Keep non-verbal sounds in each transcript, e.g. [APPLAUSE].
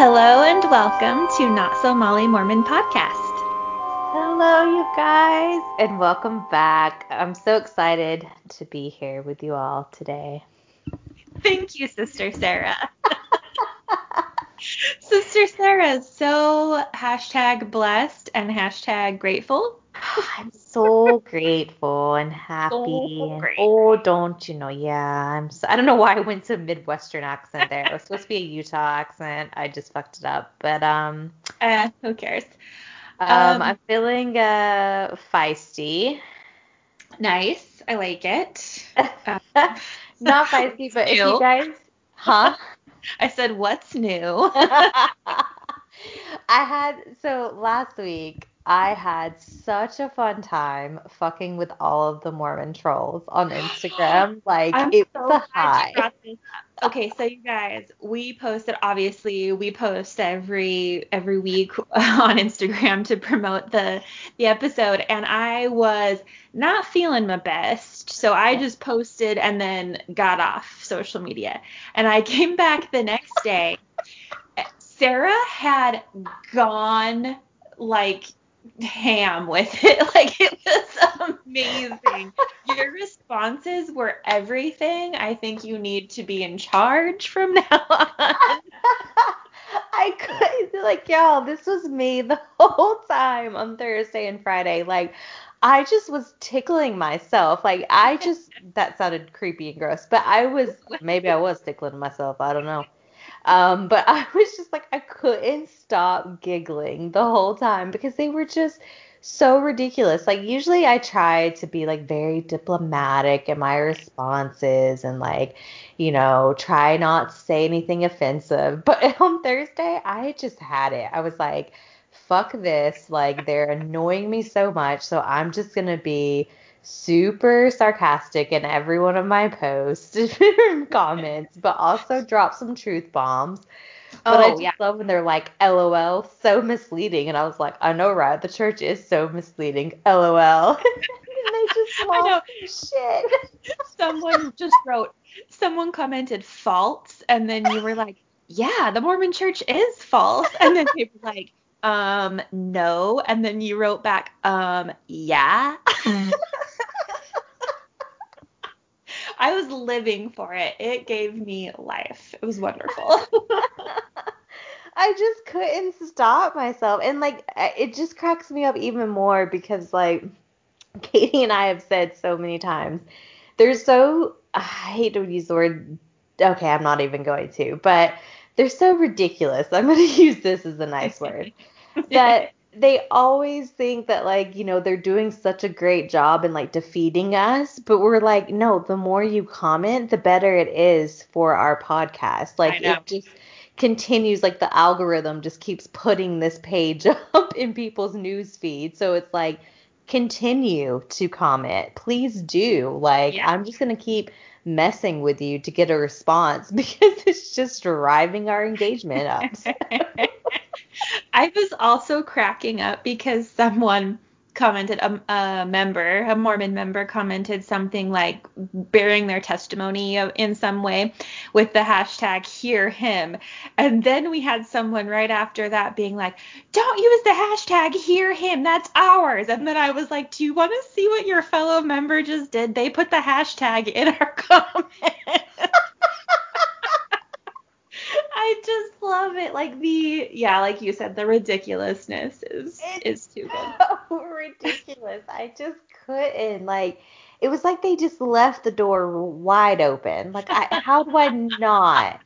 Hello and welcome to Not So Molly Mormon Podcast. Hello, you guys, and welcome back. I'm so excited to be here with you all today. Thank you, Sister Sarah. [LAUGHS] Sister Sarah is so hashtag blessed and hashtag grateful. I'm so grateful and happy. So and- oh, don't you know? Yeah, I'm. So, I don't know why I went to Midwestern accent there. It was supposed to be a Utah accent. I just fucked it up. But um, [LAUGHS] Eh, who cares? um, Um, I'm feeling uh feisty. Nice. I like it. Uh, [LAUGHS] Not feisty, but if you guys, huh? [LAUGHS] I said, what's new? I had so last week I had such a fun time fucking with all of the Mormon trolls on Instagram. [GASPS] Like I'm it so was a high. you brought this up. Okay, so you guys, we posted obviously we post every every week [LAUGHS] on Instagram to promote the the episode and I was not feeling my best. So I just posted and then got off social media. And I [LAUGHS] came back the next day. Sarah had gone like ham with it. [LAUGHS] Like it was amazing. Your responses were everything. I think you need to be in charge from now on. [LAUGHS] I couldn't like y'all, this was me the whole time on Thursday and Friday. Like I just was tickling myself. Like I just that sounded creepy and gross, but I was maybe I was tickling myself. I don't know. Um, but [LAUGHS] I was just like I couldn't stop giggling the whole time because they were just so ridiculous. Like usually I try to be like very diplomatic in my responses and like, you know, try not to say anything offensive. [LAUGHS] But on Thursday, I just had it. I was like, fuck this. Like they're annoying me so much, so I'm just going to be super sarcastic in every one of my posts and [LAUGHS] comments, but also drop some truth bombs. But I Oh, just yeah. love when they're like, LOL, so misleading. And I was like, I know, right? The church is so misleading. LOL. [LAUGHS] and they just [LAUGHS] I lost shit. Someone just wrote, someone commented false, and then you were like, yeah, the Mormon church is false. And then they were like, um, no. And then you wrote back, um, yeah. [LAUGHS] I was living for it. It gave me life. It was wonderful. [LAUGHS] I just couldn't stop myself. And like, it just cracks me up even more because, like, [LAUGHS] Katie and I have said so many times, they're so, I hate to use the word, okay, I'm not even going to, but they're so ridiculous. I'm going [LAUGHS] to use this as a nice word. [LAUGHS] that they always think that like you know they're doing such a great job in like defeating us but we're like no the more you comment the better it is for our podcast like it just continues like the algorithm just keeps putting this page [LAUGHS] up in people's news feed so it's like continue to comment please do like Yeah. i'm just going to keep messing with you to get a response [LAUGHS] because it's just driving our engagement up. [LAUGHS] I was also cracking up because someone commented, a, a member, a Mormon member commented something like bearing their testimony in some way with the hashtag hear him. And then we had someone right after that being like, don't use the hashtag hear him, that's ours. And then I was like, do you want to see what your fellow member just did? They put the hashtag in our [LAUGHS] comment. I just love it. Like the yeah, like you said, the ridiculousness is is too good. [LAUGHS] so ridiculous. I just couldn't. Like, it was like they just left the door wide open. Like, I, how do I not?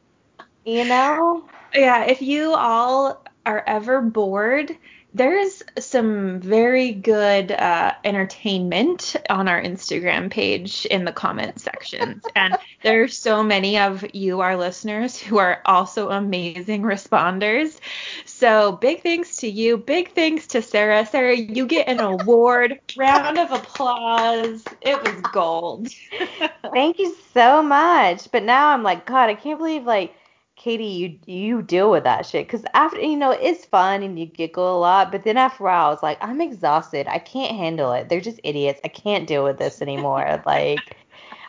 You know? [LAUGHS] Yeah, if you all are ever bored, there's some very good uh, entertainment on our Instagram page in the comment sections. [LAUGHS] And there are so many of you, our listeners, who are also amazing responders. So big thanks to you. Big thanks to Sarah. Sarah, you get an award. Round of applause. It was gold. [LAUGHS] Thank you so much. But now I'm like, God, I can't believe, like, Katie, you you deal with that shit. Because after, you know, it's fun and you giggle a lot. But then after a while, I was like, I'm exhausted. I can't handle it. They're just idiots. I can't deal with this anymore. [LAUGHS] like,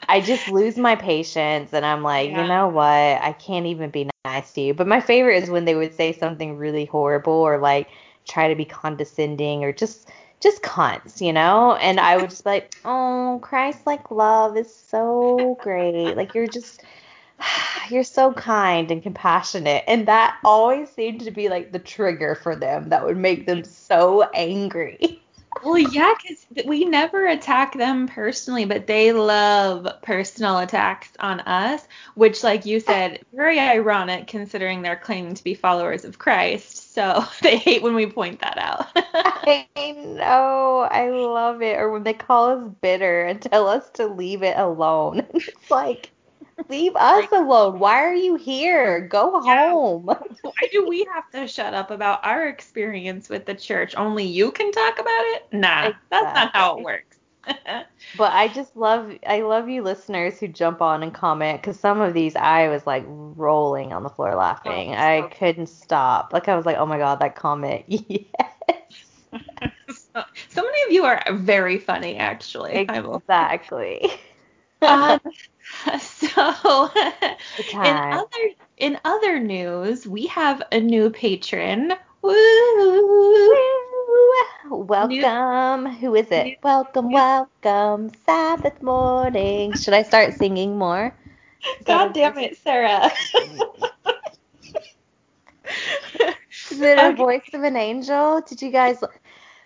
I just lose my patience. And I'm like, Yeah. you know what? I can't even be nice to you. But my favorite is when they would say something really horrible or like try to be condescending or just just cunts, you know? And I would just be like, oh, Christ like love is so great. Like you're just [SIGHS] you're so kind and compassionate. And that always seemed to be like the trigger for them that would make them so angry. [LAUGHS] Well, yeah, because we never attack them personally, but they love personal attacks on us, which, like you said, very ironic considering they're claiming to be followers of Christ. So [LAUGHS] they hate when we point that out. [LAUGHS] I know. I love it. Or when they call us bitter and tell us to leave it alone. It's like, Leave us alone. Why are you here? Go yeah. home. [LAUGHS] Why do we have to shut up about our experience with the church? Only you can talk about it? Nah, exactly. that's not how it works. [LAUGHS] but I just love I love you listeners who jump on and comment because some of these I was like rolling on the floor oh, laughing. Oh, so I couldn't stop. Like I was like, oh my god, that comment. [LAUGHS] Yes. so, so many of you are very funny actually. Exactly. Um, [LAUGHS] [LAUGHS] So [LAUGHS] in other in other news, we have a new patron. Woo! Welcome. New, Who is it? New, welcome, welcome. Sabbath morning. Should I start singing more? God damn it, Sarah. is it a voice of an angel? Did you guys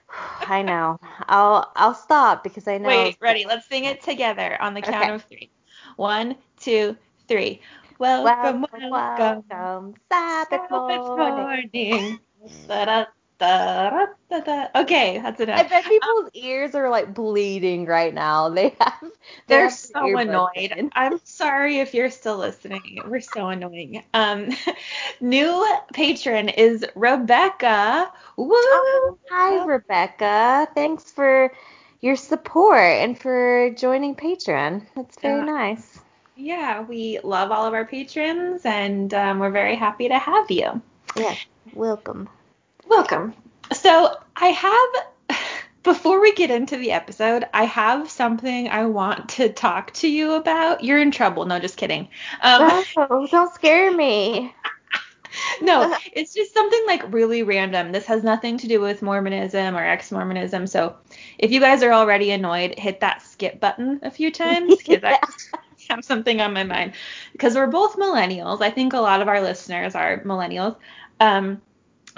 I know. I'll I'll stop because I know. Wait, ready? Let's sing it together on the count okay. of three. One, two, three. Welcome, welcome, welcome, Sabbath, Sabbath morning. morning. [LAUGHS] Okay, that's enough. I bet people's ears are like bleeding right now. [LAUGHS] They have they're have so annoyed. In. I'm sorry if you're still listening. We're so annoying. Um [LAUGHS] new patron is Rebecca. Woo! Oh, hi Rebecca. Thanks for your support and for joining Patreon. That's very uh, nice. Yeah, we love all of our patrons and um, we're very happy to have you. Yeah, welcome. Welcome. So I have, [LAUGHS] before we get into the episode, I have something I want to talk to you about. You're in trouble. No, just kidding. Um, don't scare me. [LAUGHS] no, it's just something like really random. This has nothing to do with Mormonism or ex Mormonism. So if you guys are already annoyed, hit that skip button a few times because yeah. [LAUGHS] I have something on my mind. Because we're both millennials. I think a lot of our listeners are millennials. Um,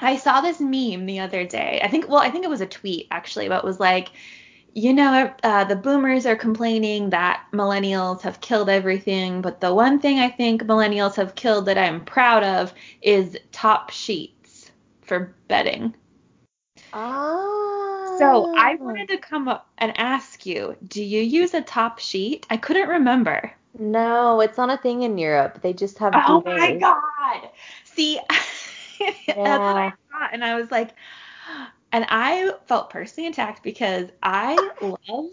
I saw this meme the other day. I think, well, I think it was a tweet actually, but it was like, you know, uh, the boomers are complaining that millennials have killed everything, but the one thing I think millennials have killed that I'm proud of is top sheets for bedding. Oh. So I wanted to come up and ask you, do you use a top sheet? I couldn't remember. No, it's not a thing in Europe. They just have. Oh duvets. my god! See. [LAUGHS] [LAUGHS] that's what I thought, and I was like, and I felt personally attacked because I [LAUGHS] love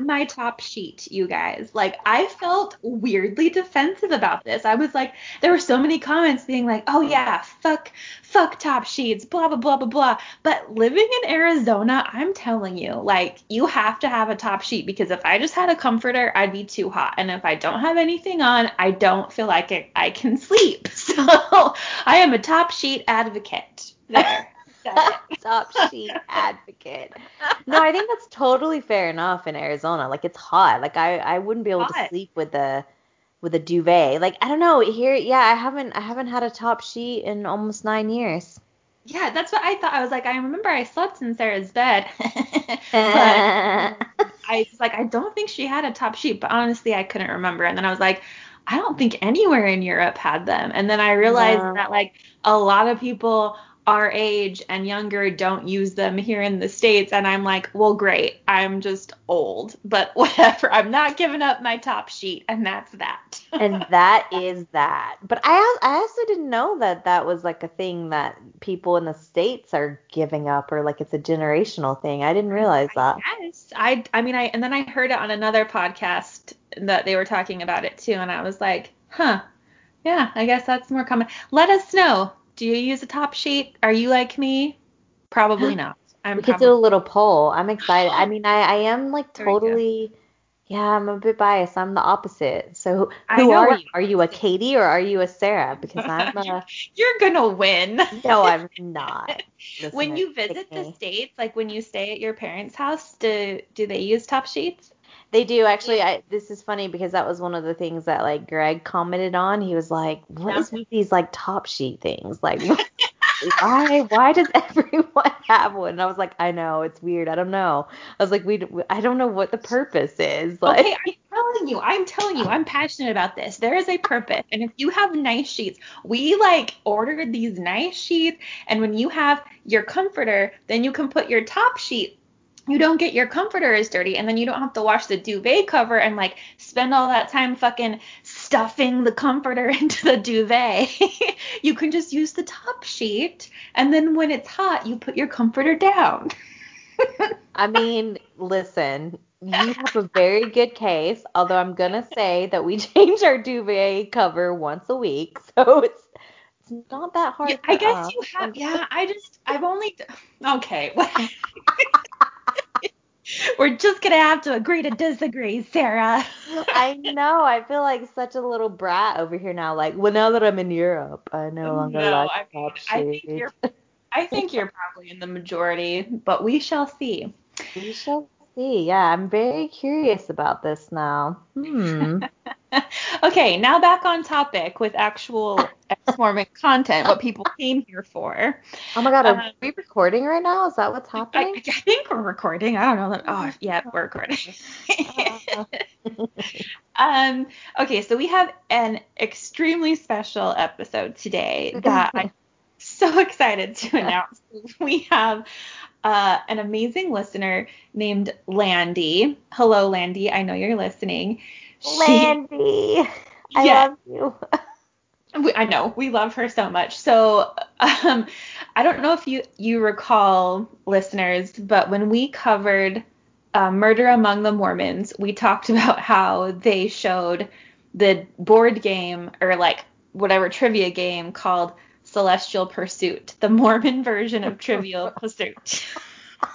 my top sheet, you guys. Like, I felt weirdly defensive about this. I was like, there were so many comments being like, oh yeah, fuck, fuck top sheets, blah, blah, blah, blah, blah. But living in Arizona, I'm telling you, like, you have to have a top sheet because if I just had a comforter, I'd be too hot. And if I don't have anything on, I don't feel like I, can [LAUGHS] sleep. So I am a top sheet advocate. There. [LAUGHS] top [LAUGHS] sheet advocate. No, I think that's totally fair enough in Arizona. Like it's hot. Like I I wouldn't be able hot. to sleep with a with a duvet. Like I don't know here. Yeah, I haven't I haven't had a top sheet in almost nine years. Yeah, that's what I thought. I was like, I remember I slept in Sarah's bed, [LAUGHS] but I was like, I don't think she had a top sheet. But honestly, I couldn't remember. And then I was like, I don't think anywhere in Europe had them. And then I realized no. that like a lot of people our age and younger don't use them here in the states. And i'm like well great. I'm just old but [LAUGHS] whatever. I'm not giving up my top sheet. And that's that. [LAUGHS] And that is that. But i i also didn't know that that was like a thing that people in the states are giving up or like it's a generational thing. I didn't realize that. yes i i mean i and then i heard it on another podcast that they were talking about it too. And i was like huh. Yeah i guess that's more common. Let us know do you use a top sheet? Are you like me? Probably [GASPS] not. I'm we could do a little poll. I'm excited. I [GASPS] mean, I, I am like totally Yeah, I'm a bit biased. I'm the opposite. So [LAUGHS] who are you? Are you a Katie or are you a Sarah? Because I'm you're, a [LAUGHS] you're gonna win. [LAUGHS] no, I'm not. when you visit the states, like when you stay at your parents' house, do do they use top sheets? They do actually. I this is funny because that was one of the things that like Greg commented on. He was like, "What Yeah. is with these like top sheet things? Like, why why does [LAUGHS] everyone have one?" And I was like, "I know it's weird. I don't know." I was like, "We I don't know what the purpose is." [LAUGHS] Like, Okay, I'm telling you, I'm telling you, I'm passionate about this. There is a purpose. And if you have nice sheets, we like ordered these nice sheets. And when you have your comforter, then you can put your top sheet. You don't get your comforter as dirty, and then you don't have to wash the duvet cover and like spend all that time fucking stuffing the comforter [LAUGHS] into the duvet. [LAUGHS] you can just use the top sheet, and then when it's hot, you put your comforter down. [LAUGHS] I mean, listen, you have a very good case. Although I'm gonna say that we change our duvet cover once a week, so it's it's not that hard. Yeah, I guess us. you have. Yeah, I just I've only. Okay. [LAUGHS] We're just gonna have to agree to disagree, Sarah. I know. I feel like such a little brat over here now. Like, well, now that I'm in Europe, I no longer No, like I mean, I think you're [LAUGHS] I think you're probably in the majority, but we shall see. We shall see. Yeah, I'm very curious about this now. Hmm. [LAUGHS] [LAUGHS] okay, now back on topic with actual X-Mormon content, what people came here for. Oh my God, are Um, we recording right now? Is that what's happening? I think we're recording. I don't know that. Oh, yeah, we're recording. [LAUGHS] Um, okay, so we have an extremely special episode today that I'm so excited to announce. We have uh, an amazing listener named Landy. Hello, Landy. I know you're listening. Landy, I Yeah. love you. we, I know we love her so much. So um, I don't know if you you recall, listeners, but when we covered uh, Murder Among the Mormons, we talked [LAUGHS] about how they showed the board game or like whatever trivia game called Celestial Pursuit, the Mormon version of Trivial [LAUGHS] Pursuit.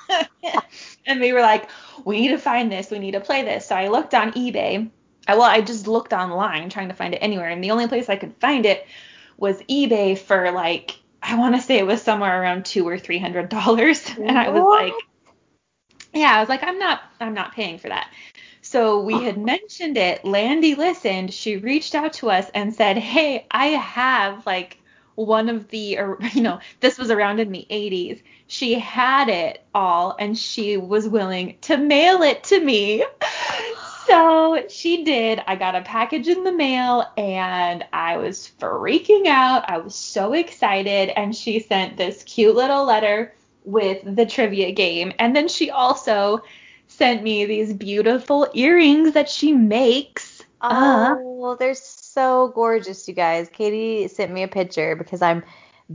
[LAUGHS] and we were like, we need to find this, we need to play this. So I looked on eBay. I, well, I just looked online trying to find it anywhere, and the only place I could find it was eBay for like I want to say it was somewhere around two or three hundred dollars, [LAUGHS] and I was like, yeah, I was like, I'm not, I'm not paying for that. So we had oh. mentioned it. Landy listened. She reached out to us and said, hey, I have like one of the, or, [LAUGHS] you know, this was around in the 80s. She had it all, and she was willing to mail it to me. [LAUGHS] So she did. I got a package in the mail and I was freaking out. I was so excited. And she sent this cute little letter with the trivia game. And then she also sent me these beautiful earrings that she makes. Uh, Oh, they're so gorgeous, you guys. Katie sent me a picture because I'm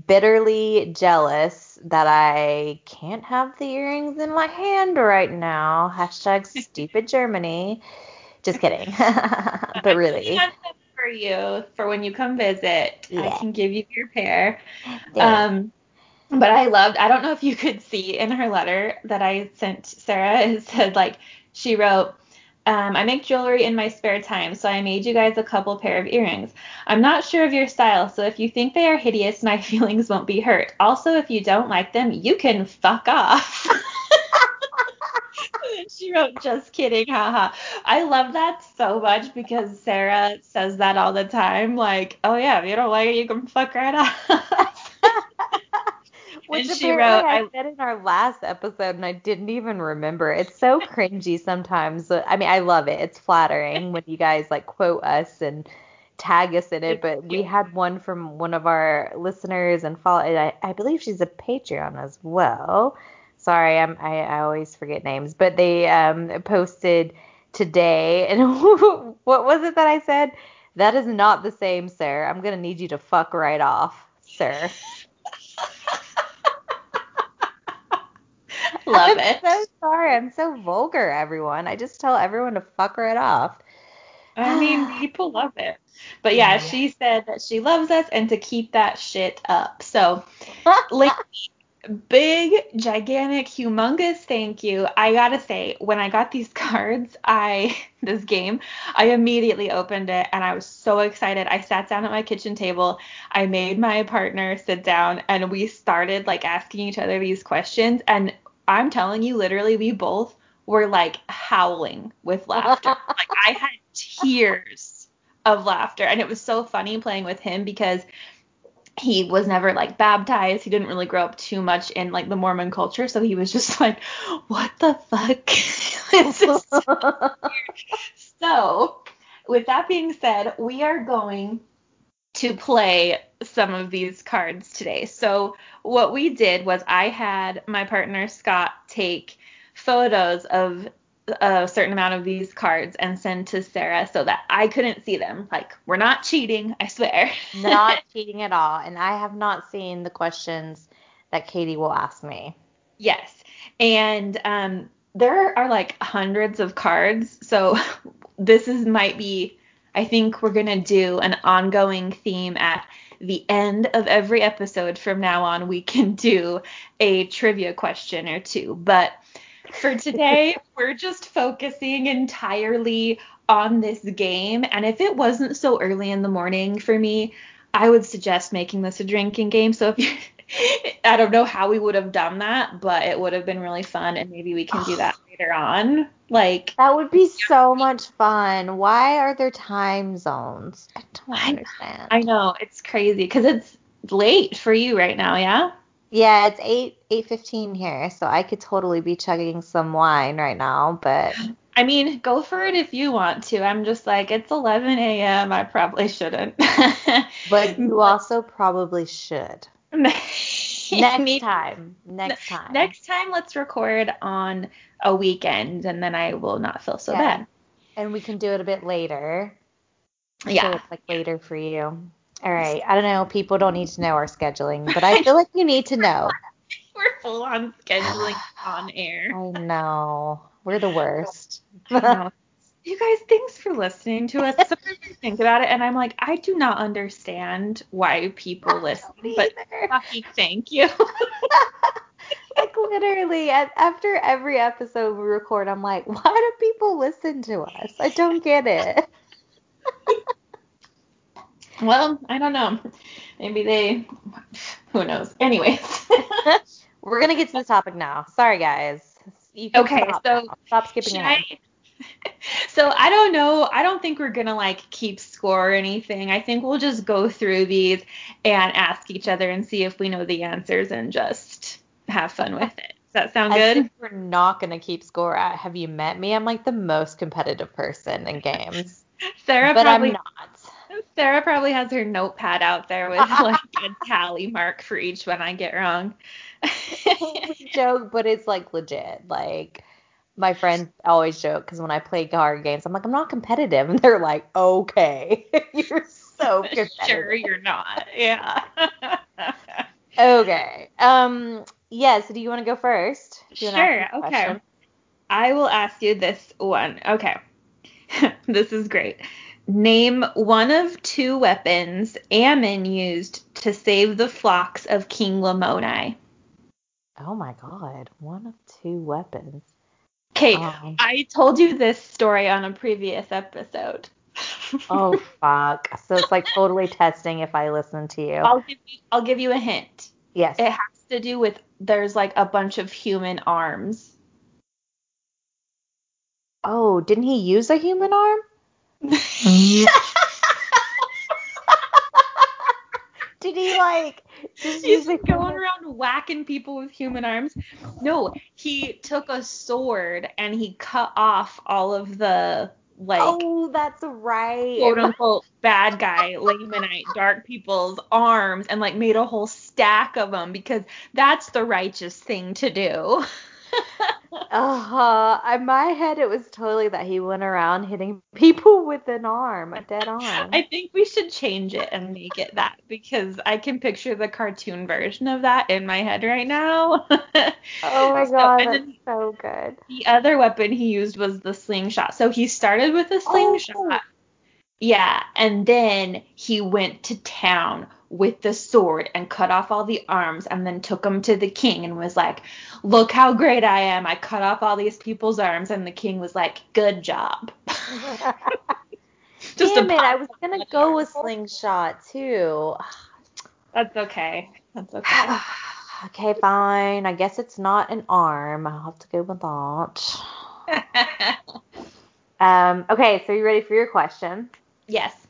bitterly jealous that I can't have the earrings in my hand right now. Hashtag stupid Germany. Just kidding. [LAUGHS] but really. gonna send them for you for when you come visit. I can give you your pair. Um, but I loved, I don't know if you could see in her letter that I sent Sarah, it said like, she wrote, um, I make jewelry in my spare time, so I made you guys a couple pair of earrings. I'm not sure of your style, so if you think they are hideous, my [LAUGHS] feelings won't be hurt. Also, if you don't like them, you can fuck off. [LAUGHS] She wrote, just kidding, haha. I love that so much because Sarah says that all the time. Like, oh yeah, if you don't like it, you can fuck right off. [LAUGHS] Which and she wrote, I I- said in our last episode and I didn't even remember. It's so cringy sometimes. I mean, I love it. It's flattering when you guys like quote us and tag us in it. But we had one from one of our listeners and follow. and I, I believe she's a Patreon as well. Sorry, I'm I, I always forget names. But they um posted today [LAUGHS] and what was it that I said? That is not the same, sir. I'm gonna need you to fuck right off, sir. [LAUGHS] love I'm it. so sorry. I'm so vulgar, everyone. I just tell everyone to fuck right off. I mean, [SIGHS] people love it. But yeah, Yeah. she said that she loves us and to keep that shit up. So, Landy, big, gigantic, humongous thank you. I gotta say, when I got these [LAUGHS] cards, I this game, I immediately opened it and I was so excited. I sat down at my kitchen table. I made my partner sit down and we started like asking each other these questions. And I'm telling you, literally, we both were like howling with laughter. [LAUGHS] like I had tears of laughter. And it was so funny playing with him because he was never like baptized. He didn't really grow up too much in like the Mormon culture, so he was just [LAUGHS] like, "What the fuck?" [LAUGHS] so, so, with that being said, we are going to play some of these cards today. So, what we did was I had my partner Scott take photos of a certain amount of these cards and send to Sarah so that I couldn't see them. Like, we're not cheating, I swear. [LAUGHS] not cheating at all. And I have not seen the questions that Katie will ask me. Yes. And um, there are like hundreds of cards. So [LAUGHS] this is might be, I think we're going to do an ongoing theme at the end of every episode from now on. We can do a trivia question or two. But for today, [LAUGHS] we're just focusing entirely on this game. And if it wasn't so early in the morning for me, I would suggest making this a drinking game. So if you [LAUGHS] I don't know how we would have done that, but it would have been really fun and maybe we can do that [SIGHS] later on. Like That would be so much fun. Why are there time zones? I don't I, understand. I know, it's crazy cuz it's late for you right now, yeah? Yeah, it's eight eight fifteen here, so I could totally be chugging some wine right now, but I mean, go for it if you want to. I'm just like, it's 11 a.m. I probably shouldn't. [LAUGHS] but you also probably should. [LAUGHS] Next time. Next time. Next time, let's record on a weekend, and then I will not feel so Yeah. bad. And we can do it a bit later. So Yeah. it's like later for you. All right. I don't know. People don't need to know our scheduling, but I [LAUGHS] feel like you need to know. [LAUGHS] We're full on scheduling on air. I know. We're the worst. You guys, thanks for listening to us. Sometimes I think about it, and I'm like, I do not understand why people listen, but fucking thank you. [LAUGHS] [LAUGHS] like literally after every episode we record i'm like why do people listen to us i don't get it [LAUGHS] well, I don't know. Maybe they, who knows. Anyways. we're gonna get to the topic now sorry guys Okay, stop, so now. stop skipping ahead I- [LAUGHS] So I don't know. I don't think we're gonna like keep score or anything. I think we'll just go through these and ask each other and see if we know the answers and just have fun with it. Does that sound As good? we're not gonna keep score at have you met me i'm like the most competitive person in games [LAUGHS] Sarah but i'm probably not Sarah probably has her notepad out there with [LAUGHS] like a tally mark for each one I get wrong. joke but it's like legit like my friends always joke because when I play card games, I'm like, I'm not competitive, [LAUGHS] and they're like, okay, [LAUGHS] you're so [LAUGHS] competitive. sure you're not. Yeah. Okay. Um. Yes. do you want to go first? Sure, ask me a okay. question? I will ask you this one. Okay. this is great. Name one of two weapons Ammon used to save the flocks of King Lamoni. Oh my God. One of two weapons. Okay, Um, I told you this story on a previous episode. oh [LAUGHS] fuck. So it's like totally testing if I listen to you. I'll give you I'll give you a hint. yes. It has to do with there's like a bunch of human arms. Oh, didn't he use a human arm? [LAUGHS] Did he like just He's going human- around whacking people with human arms. No, he took a sword and he cut off all of the like Oh, that's right. quote unquote bad guy Lamanite dark people's arms and like made a whole stack of them because that's the righteous thing to do. [LAUGHS] Uh-huh. In my head, it was totally that he went around hitting people with an arm, a dead arm. I think we should change it and make it that because I can picture the cartoon version of that in my head right now. [LAUGHS] oh my [LAUGHS] god, and that's so good. the other weapon he used was the slingshot. So he started with a slingshot. Oh. Yeah, and then he went to town with the sword and cut off all the arms and then took them to the king and was like, Look how great I am. I cut off all these people's arms. And the king was like, Good job. [LAUGHS] Just Damn it, I was going to go with slingshot too. That's okay. That's okay. [SIGHS] okay, fine. I guess it's not an arm. I'll have to go with that. [LAUGHS] um, okay, so you ready for your question? Yes.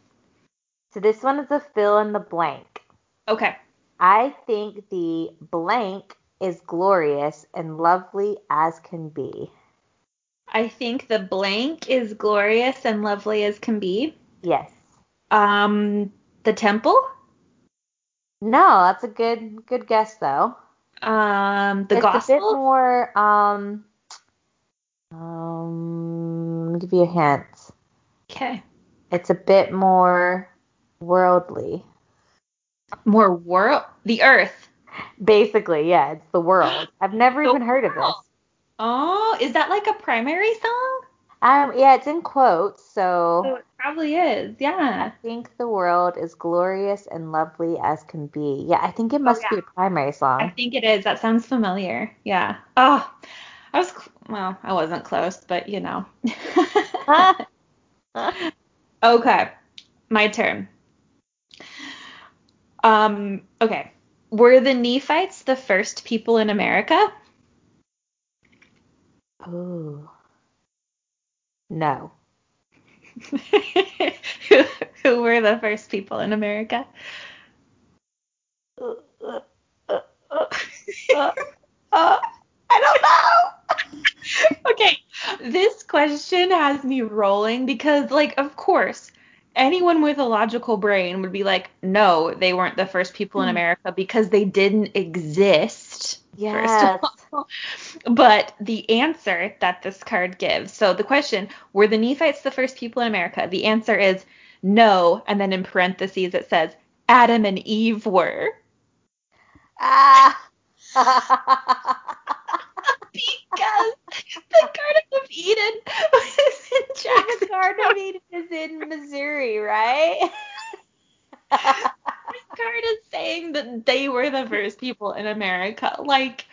So this one is a fill in the blank. Okay. I think the blank is glorious and lovely as can be. I think the blank is glorious and lovely as can be. Yes. Um, the temple? No, that's a good good guess though. Um, the it's gospel. It's a bit more. Um, um, give you a hint. Okay. It's a bit more worldly. More world. The earth. Basically, yeah, it's the world. [GASPS] I've never even heard of this. Oh, is that like a primary song? Um, yeah, it's in quotes, so. So it probably is, yeah. I think the world is glorious and lovely as can be. Yeah, I think it must oh, yeah. be a primary song. I think it is. That sounds familiar. Yeah. Oh, I was well, I wasn't close, but you know. [LAUGHS] [LAUGHS] okay, my turn. Um, okay. Were the Nephites the first people in America? Oh. No. who, [LAUGHS] who were the first people in America? Uh, uh, uh, I don't know. [LAUGHS] okay, this question has me rolling because, like, of course, anyone with a logical brain would be like, no, they weren't the first people in hmm. America because they didn't exist. Yes. [LAUGHS] But the answer that this card gives. So the question, were the Nephites the first people in America? The answer is no, and then in parentheses it says Adam and Eve were. Ah. [LAUGHS] because the Garden of Eden was in Jackson. The Garden of Eden is in Missouri, right? [LAUGHS] this card is saying that they were the first people in America. Like,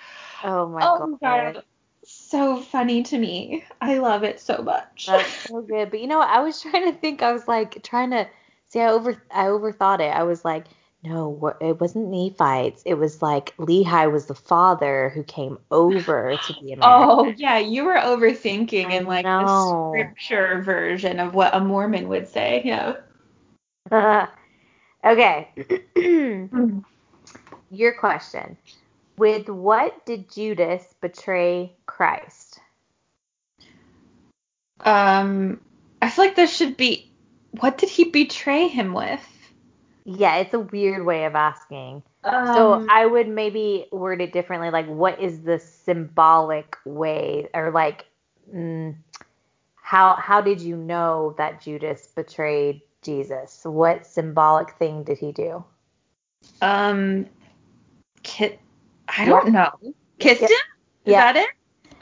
oh my oh god. god. So funny to me. I love it so much. That's so good. But you know, I was trying to think. I was like trying to see. I over I overthought it. I was like, no, it wasn't Nephites. It was like Lehi was the father who came over to the [LAUGHS] America. Oh, yeah, you were overthinking in like the scripture version of what a Mormon would say. Yeah. [LAUGHS] okay. [CLEARS THROAT] Your question. With what did Judas betray Christ? Um, I feel like there should be. What did he betray him with? Yeah, it's a weird way of asking. Um, so I would maybe word it differently. Like, what is the symbolic way, or like, mm, how how did you know that Judas betrayed Jesus? What symbolic thing did he do? Um, kit. I don't know. Kissed yep. him? Is yep. that it?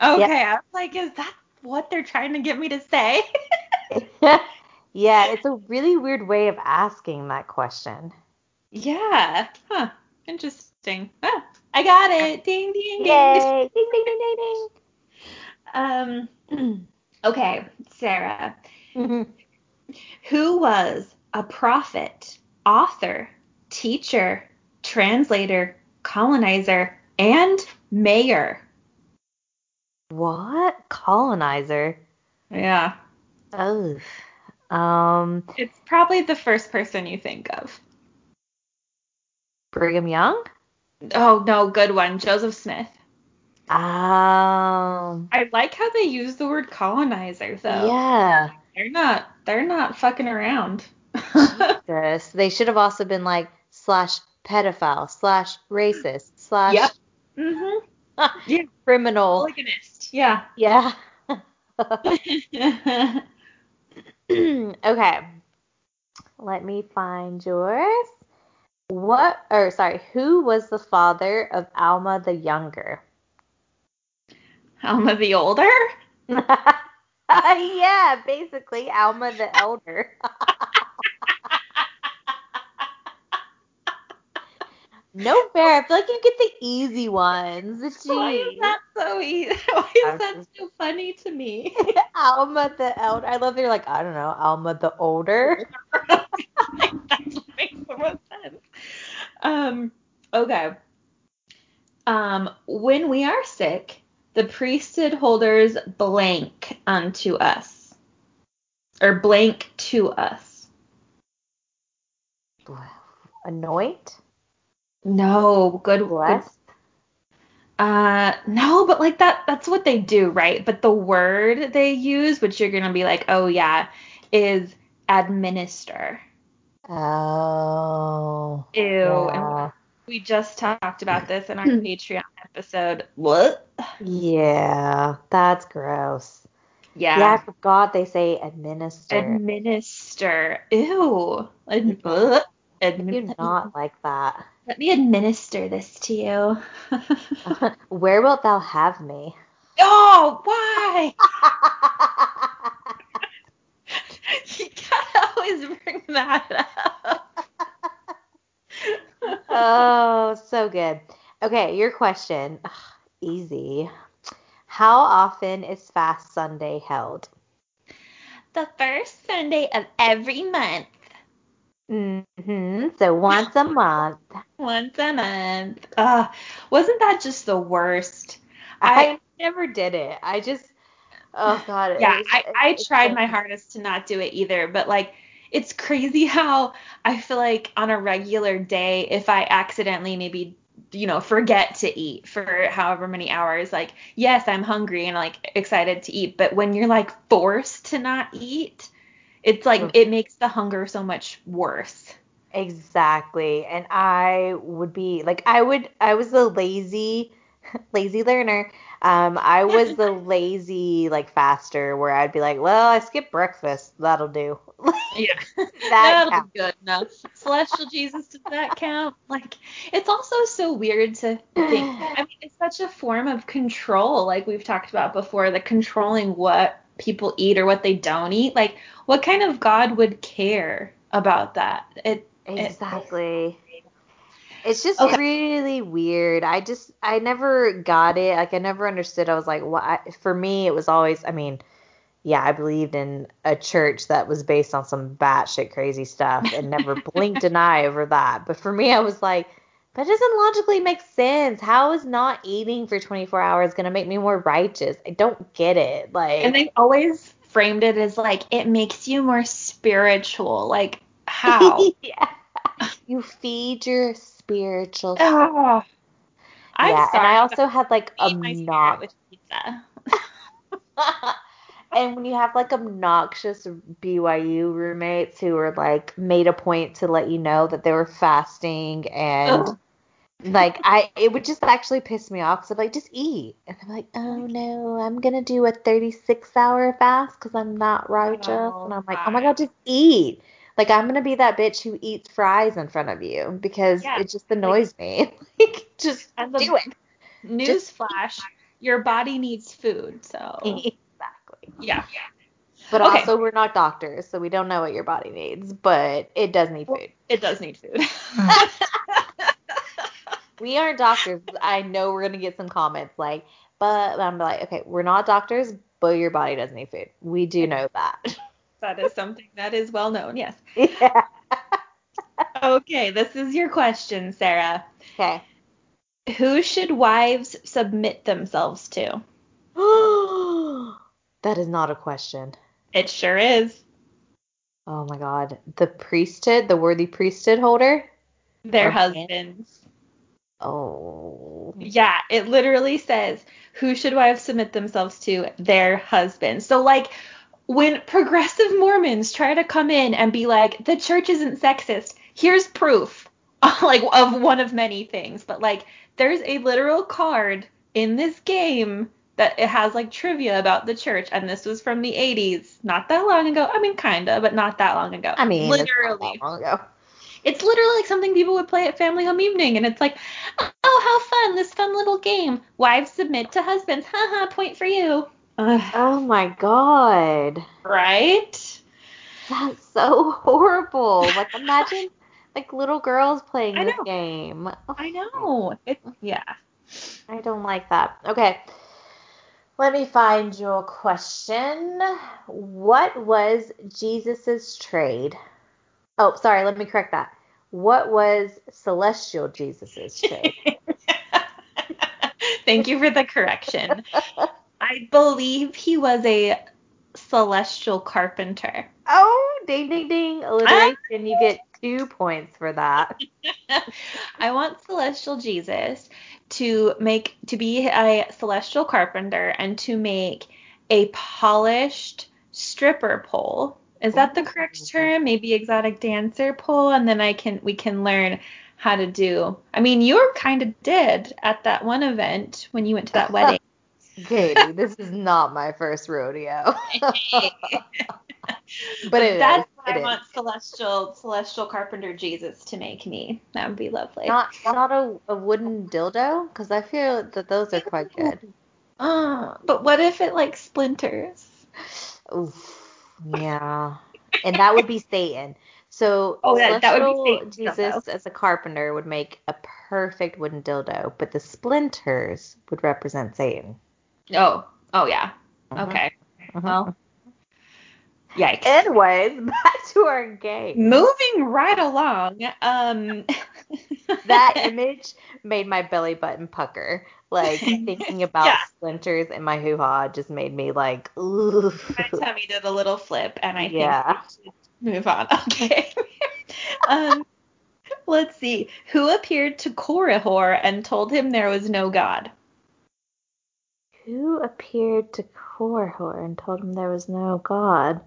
Okay, yep. I was like, is that what they're trying to get me to say? [LAUGHS] [LAUGHS] Yeah, it's a really weird way of asking that question. Yeah. Huh. Interesting. Ah, I got it. Ding ding ding. Ding ding ding ding ding. Um [CLEARS THROAT] okay, Sarah. Mm-hmm. Who was a prophet, author, teacher, translator, colonizer, and mayor? What? Colonizer? Yeah. Oh. Um, it's probably the first person you think of. Brigham Young? Oh no, good one, Joseph Smith. Um, I like how they use the word colonizer though. Yeah. They're not they're not fucking around. Jesus. They should have also been like slash pedophile slash racist slash Yep. Mhm. yeah. [LAUGHS] Criminal. Polygamist. Yeah. Yeah. [LAUGHS] [LAUGHS] [CLEARS THROAT] okay. Let me find yours. What, or sorry, who was the father of Alma the Younger? [LAUGHS] Alma the Older? [LAUGHS] yeah, basically, Alma the Elder. [LAUGHS] No fair. I feel like you get the easy ones. Why is that so easy? [LAUGHS] Why is that so funny to me? [LAUGHS] Alma the elder. I love they're like, I don't know, Alma the older. [LAUGHS] That's what makes the most sense. Um, okay. Um, when we are sick, the priesthood holders blank unto us, or blank to us. Anoint? No, good. good Uh, no, but like that, that's what they do, right? But the word they use, which you're gonna be like, oh yeah, is administer. Oh. Ew. And Yeah. we just talked about this in our [CLEARS THROAT] Patreon episode. What? yeah, that's gross. Yeah. Yeah, I forgot they say administer. Administer. Ew. Ad- ugh. I do not like that. Let me administer this to you. [LAUGHS] Where wilt thou have me? oh, why? [LAUGHS] You gotta always bring that up. oh, so good. Okay, your question. Ugh, easy. How often is Fast Sunday held? the first Sunday of every month. Hmm So once a month. [LAUGHS] Once a month. Uh, wasn't that just the worst? I, never did it. I just, oh [SIGHS] god. yeah, I, I tried my hardest to not do it either, but like it's crazy [LAUGHS] how I feel like on a regular day, if I accidentally maybe you know forget to eat for however many hours, like yes, I'm hungry and like excited to eat, but when you're like forced to not eat, it's like it makes the hunger so much worse. Exactly. And I would be like I would I was the lazy [LAUGHS] lazy learner. Um I was the [LAUGHS] lazy like faster where I'd be like, well, I skipped breakfast. That'll do. [LAUGHS] Yeah. that That'll counts. be good enough. Celestial Jesus, does that count? Like, it's also so weird to think. [CLEARS THROAT] I mean, it's such a form of control, like we've talked about before, the controlling what people eat or what they don't eat. Like, what kind of God would care about that? It. Exactly. It's just Okay. really weird. I just I never got it. Like I never understood. I was like, what? For me, it was always. I mean, yeah, I believed in a church that was based on some batshit crazy stuff and never [LAUGHS] blinked an eye over that. But for me, I was like, that doesn't logically make sense. How is not eating for 24 hours gonna make me more righteous? I don't get it. Like, And they always framed it as like it makes you more spiritual. Like, how? [LAUGHS] yeah. You feed your spiritual oh. I'm yeah, sorry. and I also had like but I eat my spirit obnox with pizza. [LAUGHS] and when you have like obnoxious BYU roommates who are like made a point to let you know that they were fasting and Ugh. Like I it would just actually piss me off because I'm like just eat. And I'm like oh no I'm gonna do a 36 hour fast because I'm not righteous. Oh, and I'm like oh my god just eat. Like I'm gonna be that bitch who eats fries in front of you because Yeah, it just annoys me. [LAUGHS] Like just And the- do it. Newsflash, your body needs food, so. Exactly. Yeah. But Okay. also, we're not doctors, so we don't know what your body needs, but it does need food. It does need food. Hmm. [LAUGHS] We aren't doctors. I know we're going to get some comments like, but I'm like, okay, we're not doctors, but your body does need food. We do know that. [LAUGHS] that is something that is well known, yes. yeah. [LAUGHS] Okay, this is your question, Sarah. Okay. Who should wives submit themselves to? [GASPS] that is not a question. It sure is. Oh my God. The priesthood, the worthy priesthood holder? Their Okay. husbands. Oh. Yeah, it literally says, who should wives submit themselves to? Their husbands. So, like, when progressive Mormons try to come in and be like, the church isn't sexist, here's proof, [LAUGHS] like, of one of many things. But, like, there's a literal card in this game that it has, like, trivia about the church. And this was from the 80s, not that long ago. I mean, kinda, but not that long ago. I mean, literally. that long ago. It's literally like something people would play at family home evening, and it's like, oh, how fun! This fun little game. Wives submit to husbands. Haha, point for you. Ugh, Oh my God. right? That's so [LAUGHS] horrible. Like imagine like little girls playing I this know. game. I know. It, yeah. I don't like that. Okay. Let me find your question. What was Jesus's trade? Oh, sorry, let me correct that. What was celestial Jesus's trade? [LAUGHS] Thank you for the correction. [LAUGHS] I believe he was a celestial carpenter. oh, ding ding ding. Alliteration, ah! you get 2 points for that. [LAUGHS] I want celestial Jesus to make to be a celestial carpenter and to make a polished stripper pole. Is that the correct term? Maybe exotic dancer pole and then I can we can learn how to do. I mean, you kind of did at that one event when you went to that [LAUGHS] wedding. Katie, this is not my first rodeo. [LAUGHS] [LAUGHS] but it is. that's what I is. want celestial celestial carpenter Jesus to make me. That would be lovely. Not not a, a wooden dildo because I feel that those are quite good. Uh, [GASPS] but what if it like splinters? Oof, yeah, and that would be Satan. So Oh, that- that would be dildo. Jesus as a carpenter would make a perfect wooden dildo, but the splinters would represent Satan. Oh, oh yeah. Mhm. Okay. Mhm. Well, yikes. Anyways, [LAUGHS] back to our game. Moving right along. Um. [LAUGHS] that image made my belly button pucker. Like [LAUGHS] thinking about Yeah. splinters in my hoo ha just made me like, ooh. [LAUGHS] My tummy did a little flip, and I Yeah. think we should move on. [LAUGHS] Okay. um. Let's see. Who appeared to Korihor and told him there was no God? Who appeared to Korihor and told him there was no God?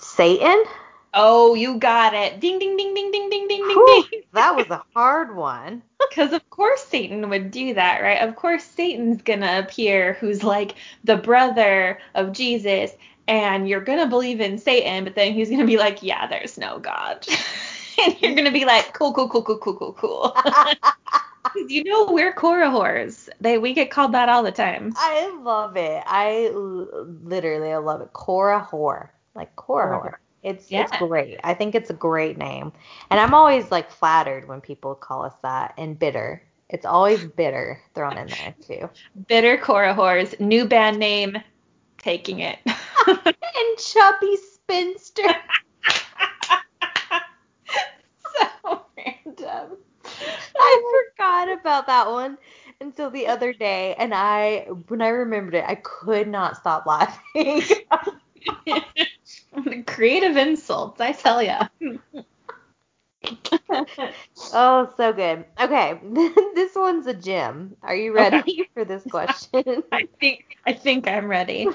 Satan? Oh, you got it. Ding, ding, ding, ding, ding, ding, ding, ding, Whew, ding. [LAUGHS] that was a hard one. [LAUGHS] Because of course Satan would do that, right? Of course Satan's gonna appear who's like the brother of Jesus, and you're gonna believe in Satan, but then he's gonna be like, yeah, there's no God. [LAUGHS] and you're gonna be like, cool, cool, cool, cool, cool, cool, cool. you know we're Korihors. They we get called that all the time. I love it. I literally I love it. Korihor. Like. It's it's Yeah. great. I think it's a great name. And I'm always like flattered when people call us that and bitter. It's always bitter thrown in there too. Bitter Korihors, new band name, taking it. [LAUGHS] And chubby spinster. [LAUGHS] so random. [LAUGHS] I forgot about that one until the other day, and I when I remembered it, I could not stop laughing. Creative insults, I tell ya. [LAUGHS] oh, so good. Okay, [LAUGHS] this one's a gem. Are you ready for this question? [LAUGHS] I think I think I'm ready.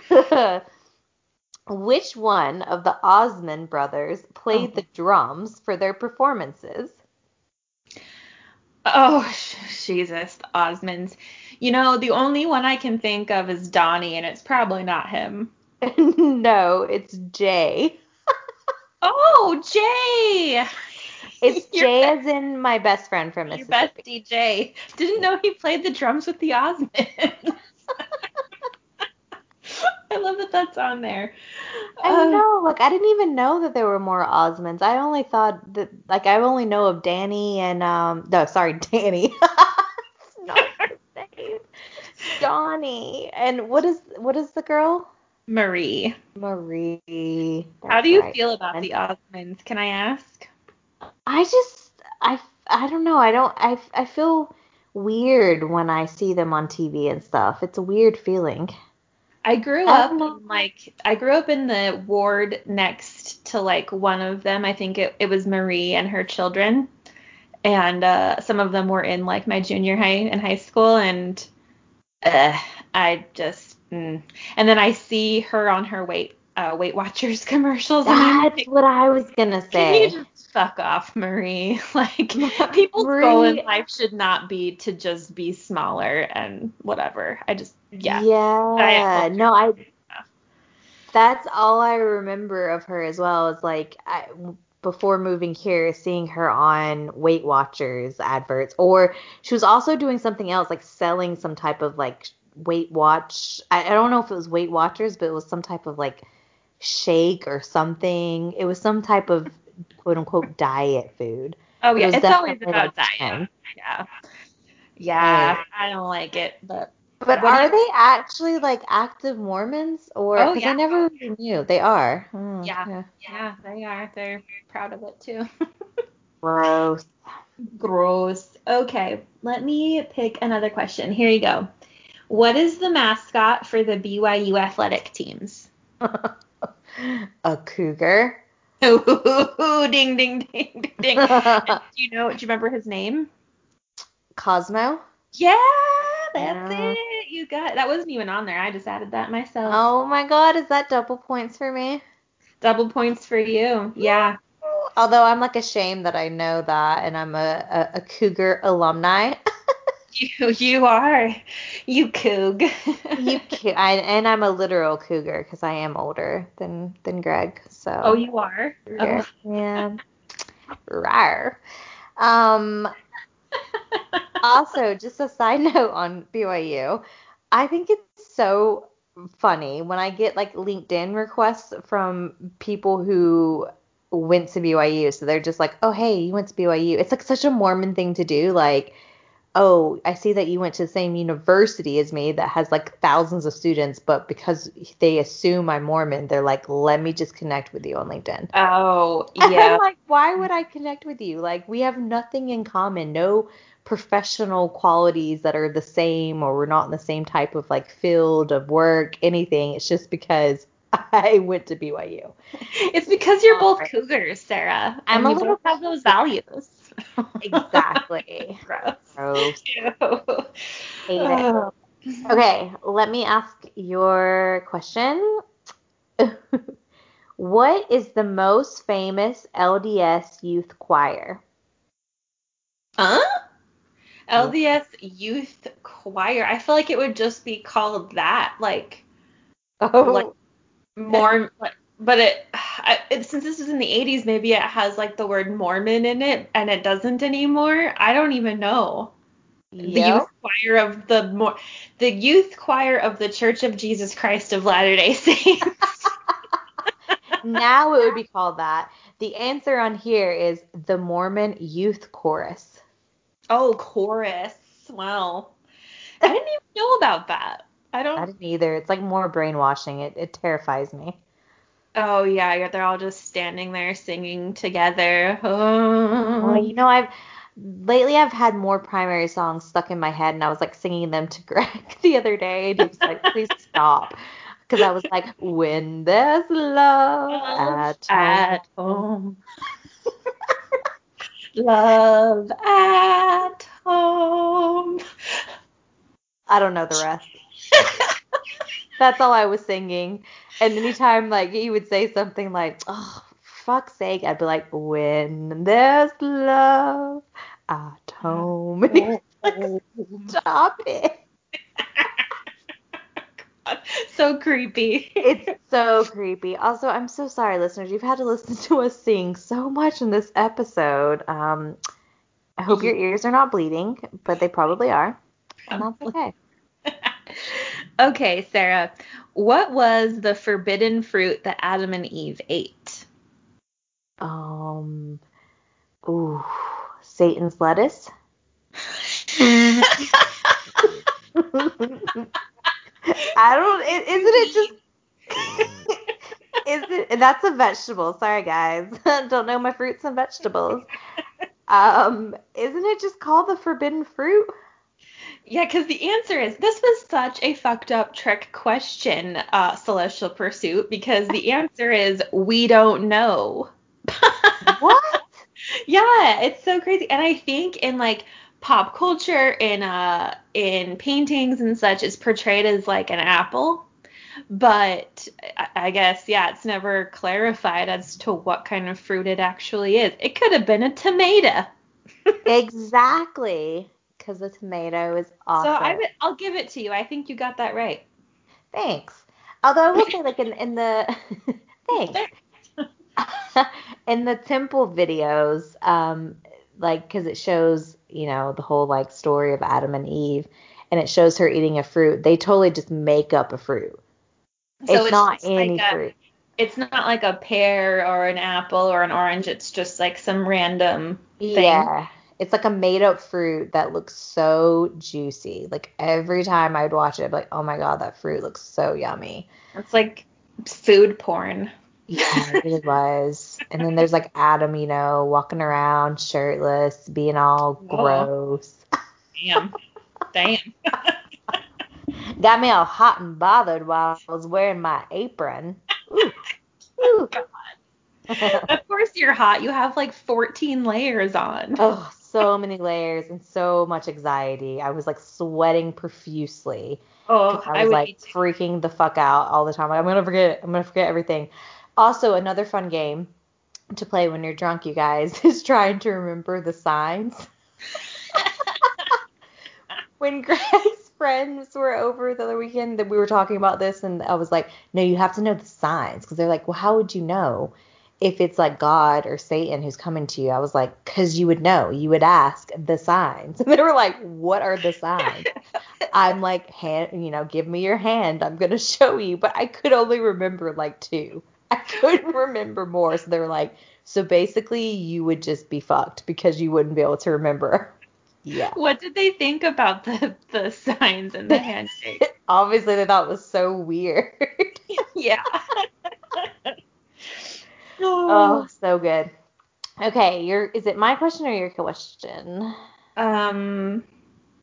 Which one of the Osmond brothers played Oh. the drums for their performances? Oh Jesus, the Osmonds. You know, the only one I can think of is Donnie, and it's probably not him. no, it's Jay. Oh, Jay. It's [LAUGHS] Your Jay best- as in my best friend from Your Mississippi. bestie Jay. Didn't know he played the drums with the Osmonds. [LAUGHS] I love that that's on there. I Uh, know, like I didn't even know that there were more Osmonds. I only thought that, like I only know of Danny and um, no, sorry, [LAUGHS] Danny. it's not his name. Donnie. And what is what is the girl? Marie. Marie. How do you right. feel about the Osmonds? Can I ask? I just I I don't know. I don't I I feel weird when I see them on TV and stuff. It's a weird feeling. I grew I up in, like I grew up in the ward next to like one of them. I think it, it was Marie and her children. And uh, some of them were in like my junior high and high school and uh, I just mm. and then I see her on her weight uh, Weight Watchers [LAUGHS] commercials That's like, what I was gonna can you say. just fuck off, Marie? [LAUGHS] Like people's goal in life should not be to just be smaller and whatever. I just yeah. Yeah. Diet No, I. [LAUGHS] That's all I remember of her as well is like I, before moving here, seeing her on Weight Watchers adverts, or she was also doing something else, like selling some type of like Weight Watch. I, I don't know if it was Weight Watchers, but it was some type of like shake or something. It was some type of quote unquote diet food. Oh yeah, was it's always about diet. 10. Yeah. Yeah, Right. I don't like it, but But are they actually like active Mormons or Oh, yeah. I never really knew they are. Hmm, Yeah. yeah, they are. They're proud of it too. Gross. [LAUGHS] Gross. Okay, let me pick another question. Here you go. What is the mascot for the BYU athletic teams? [LAUGHS] A cougar. Ooh, [LAUGHS] ding, ding, ding, ding, ding. [LAUGHS] do you know? Do you remember his name? Cosmo. Yeah, that's Yeah. it. You got that wasn't even on there. I just added that myself. Oh my god, is that double points for me? Double points for you. Yeah. Although I'm like ashamed that I know that and I'm a, a, a cougar alumni. You you are. You coog. you [LAUGHS] cou- I, and I'm a literal cougar because I am older than than Greg. So Oh, you are. Cougar. Oh. Yeah. Rawr. Um also, just a side note on BYU, I think it's so funny when I get like LinkedIn requests from people who went to BYU. So they're just like, oh, hey, you went to BYU. It's like such a Mormon thing to do. Like, oh, I see that you went to the same university as me that has like thousands of students, but because they assume I'm Mormon, they're like, let me just connect with you on LinkedIn. Oh, [LAUGHS] yeah. Like, why would I connect with you? Like, we have nothing in common, no professional qualities that are the same, or we're not in the same type of like field of work, anything. It's just because [LAUGHS] I went to BYU. [LAUGHS] It's because you're both cougars, Sarah. I'm and a little- have those values. Exactly. [LAUGHS] Gross. Gross. [LAUGHS] Hate it. Oh. Okay, let me ask your question. [LAUGHS] what is the most famous LDS youth choir? Huh? Oh. LDS Youth Choir. I feel like it would just be called that, like Oh, Like- more. like, but it, I, it, since this is in the 80s, maybe it has like the word Mormon in it, and it doesn't anymore. I don't even know. The youth choir of the more, the youth choir of the Church of Jesus Christ of Latter Day Saints. [LAUGHS] now it would be called that. The answer on here is the Mormon Youth Chorus. oh, chorus. Wow. I didn't even know about that. I don't. I didn't either. It's like more brainwashing. It it terrifies me. Oh yeah, yeah, they're all just standing there singing together. Oh. Well, you know, I've lately I've had more primary songs stuck in my head, and I was like singing them to [LAUGHS] Greg the other day, and he was like, "Please stop," because I was like, "When there's love at home." at home. Love at home. I don't know the rest. [LAUGHS] That's all I was singing. And anytime like he would say something like, "Oh, fuck's sake," I'd be like, "When there's love at home." And like, Stop it. [LAUGHS] so creepy. It's so creepy. Also, I'm so sorry, listeners. You've had to listen to us sing so much in this episode. Um, I hope your ears are not bleeding, but they probably are. And that's [LAUGHS] okay. Okay, Sarah. What was the forbidden fruit that Adam and Eve ate? Um, ooh, Satan's lettuce. [LAUGHS] I don't. i- Isn't it just? Is it? That's a vegetable. Sorry, guys. [LAUGHS] don't know my fruits and vegetables. [LAUGHS] Um, isn't it just called the forbidden fruit? Yeah, because the answer is this was such a fucked up trick question, uh, Celestial Pursuit, because the answer is we don't know. [LAUGHS] What? Yeah, it's so crazy. And I think in like pop culture, in uh in paintings and such, it's portrayed as like an apple. But I- I guess yeah, it's never clarified as to what kind of fruit it actually is. It could have been a tomato. [LAUGHS] Exactly. Because the tomato is awesome. So I would, I'll give it to you. I think you got that right. Thanks. Although I will say, like in [LAUGHS] in the [LAUGHS] thanks [LAUGHS] in the temple videos, um, like because it shows you know the whole like story of Adam and Eve, and it shows her eating a fruit. They totally just make up a fruit. So it's, not just like any a- fruit. it's not like a pear or an apple or an orange. It's just like some random thing. Yeah. It's like a made up fruit that looks so juicy. Like every time I'd watch it, I'd be like, oh my god, that fruit looks so yummy. It's like food porn. Yeah, it really [LAUGHS] was. And then there's like Adam, you know, walking around shirtless, being all Whoa. gross. Damn. Damn. [LAUGHS] Got me all hot and bothered while I was wearing my apron. Ooh. [LAUGHS] Oh Ooh. of course you're hot. You have like 14 layers on. oh, so many layers and so much anxiety. I was like sweating profusely. Oh, I was would like freaking the fuck out all the time. Like, I'm gonna forget. I'm gonna forget everything. Also, another fun game to play when you're drunk, you guys, [LAUGHS] is trying to remember the signs. [LAUGHS] when Greg's [LAUGHS] friends were over the other weekend, that we were talking about this, and I was like, "No, you have to know the signs," because they're like, "Well, how would you know?" If it's like God or Satan who's coming to you, I was like, because you would know. You would ask the signs. And [LAUGHS] they were like, what are the signs? [LAUGHS] I'm like, hand, you know, give me your hand. I'm gonna show you. But I could only remember like two. I couldn't remember more. So they were like, so basically you would just be fucked because you wouldn't be able to remember. [LAUGHS] Yeah. What did they think about the the signs and the handshake? Obviously they thought it was so weird. yeah. Oh, [GASPS] so good. Okay, your is it my question or your question? Um.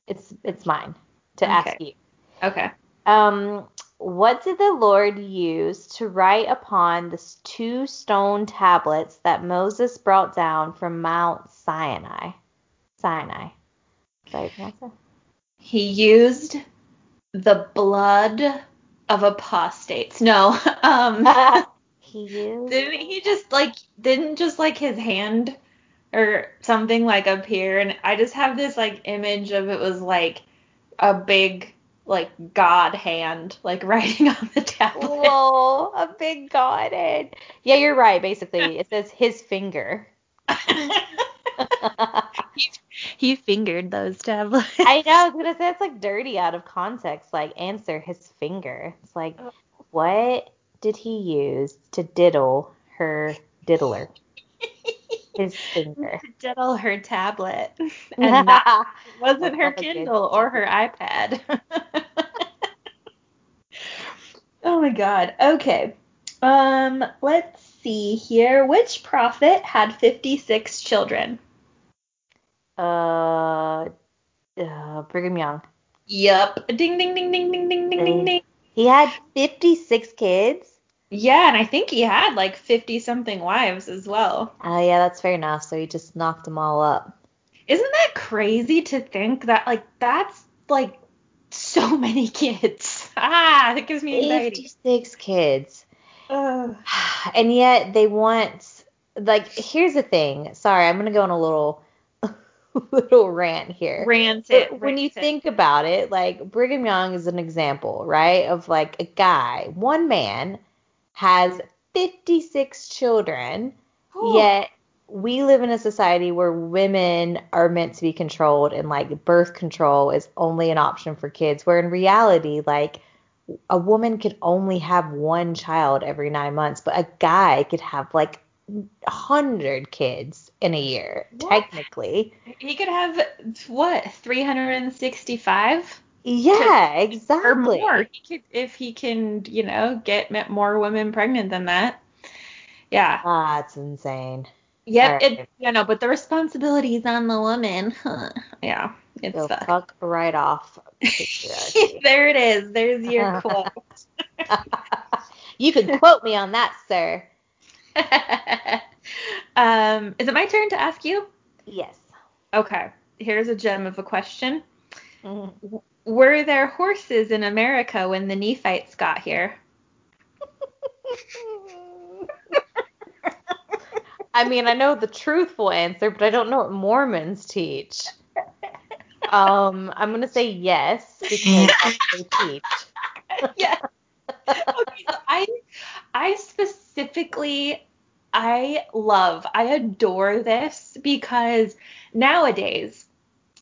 It's it's mine to ask you. Okay. Um, what did the Lord use to write upon the two stone tablets that Moses brought down from Mount Sinai? Sinai. Is that how you pronounce it? He used the blood of apostates. No. [LAUGHS] Um. [LAUGHS] he used. didn't he just like didn't just like his hand or something like appear and I just have this like image of it was like a big like god hand like [LAUGHS] writing on the tablet. Whoa, a big godhead. Yeah, you're right. Basically, it [LAUGHS] says his finger. [LAUGHS] he fingered those tablets. I know, I was gonna say it's like dirty out of context. Like answer his finger. It's like, Oh. what did he use to diddle her diddler? [LAUGHS] His finger. To diddle her tablet. [LAUGHS] And [LAUGHS] not wasn't her Love a good Kindle or her iPad. oh my god. Okay. Um, let's see here. Which prophet had 56 children? uh, uh, Brigham Young. Yup. Ding ding ding ding ding ding ding ding ding. He had 56 kids. Yeah, and I think he had like 50 something wives as well. Oh yeah, that's fair enough. So he just knocked them all up. Isn't that crazy to think that like that's like so [LAUGHS] many kids? Ah, that gives me anxiety. 56 kids. Ugh. [SIGHS] and yet they want like here's the thing sorry i'm gonna go on a little [LAUGHS] little rant here Rant it. when you it. think about it like brigham young is an example right of like a guy one man has 56 children yet we live in a society where women are meant to be controlled and like birth control is only an option for kids where in reality like a woman could only have one child every nine months but a guy could have like a hundred kids in a year What? technically He could have what 365 yeah or exactly more. He could if he can, you know, get more women pregnant than that. Yeah. that's insane Yep. Alright. It, you know, but the responsibility is on the woman. [LAUGHS] Huh. Yeah. It's go fucked. fuck right off [LAUGHS] there it is. There's your [LAUGHS] quote. you can quote me on that sir um, is it my turn to ask you? yes Okay. Here's a gem of a question. Mhm. Were there horses in America when the Nephites got here? [LAUGHS] I mean, I know the truthful answer, but I don't know what Mormons teach. Um, I'm gonna say yes because they teach. [LAUGHS] yeah. Okay, so I I specifically I love, I adore this because nowadays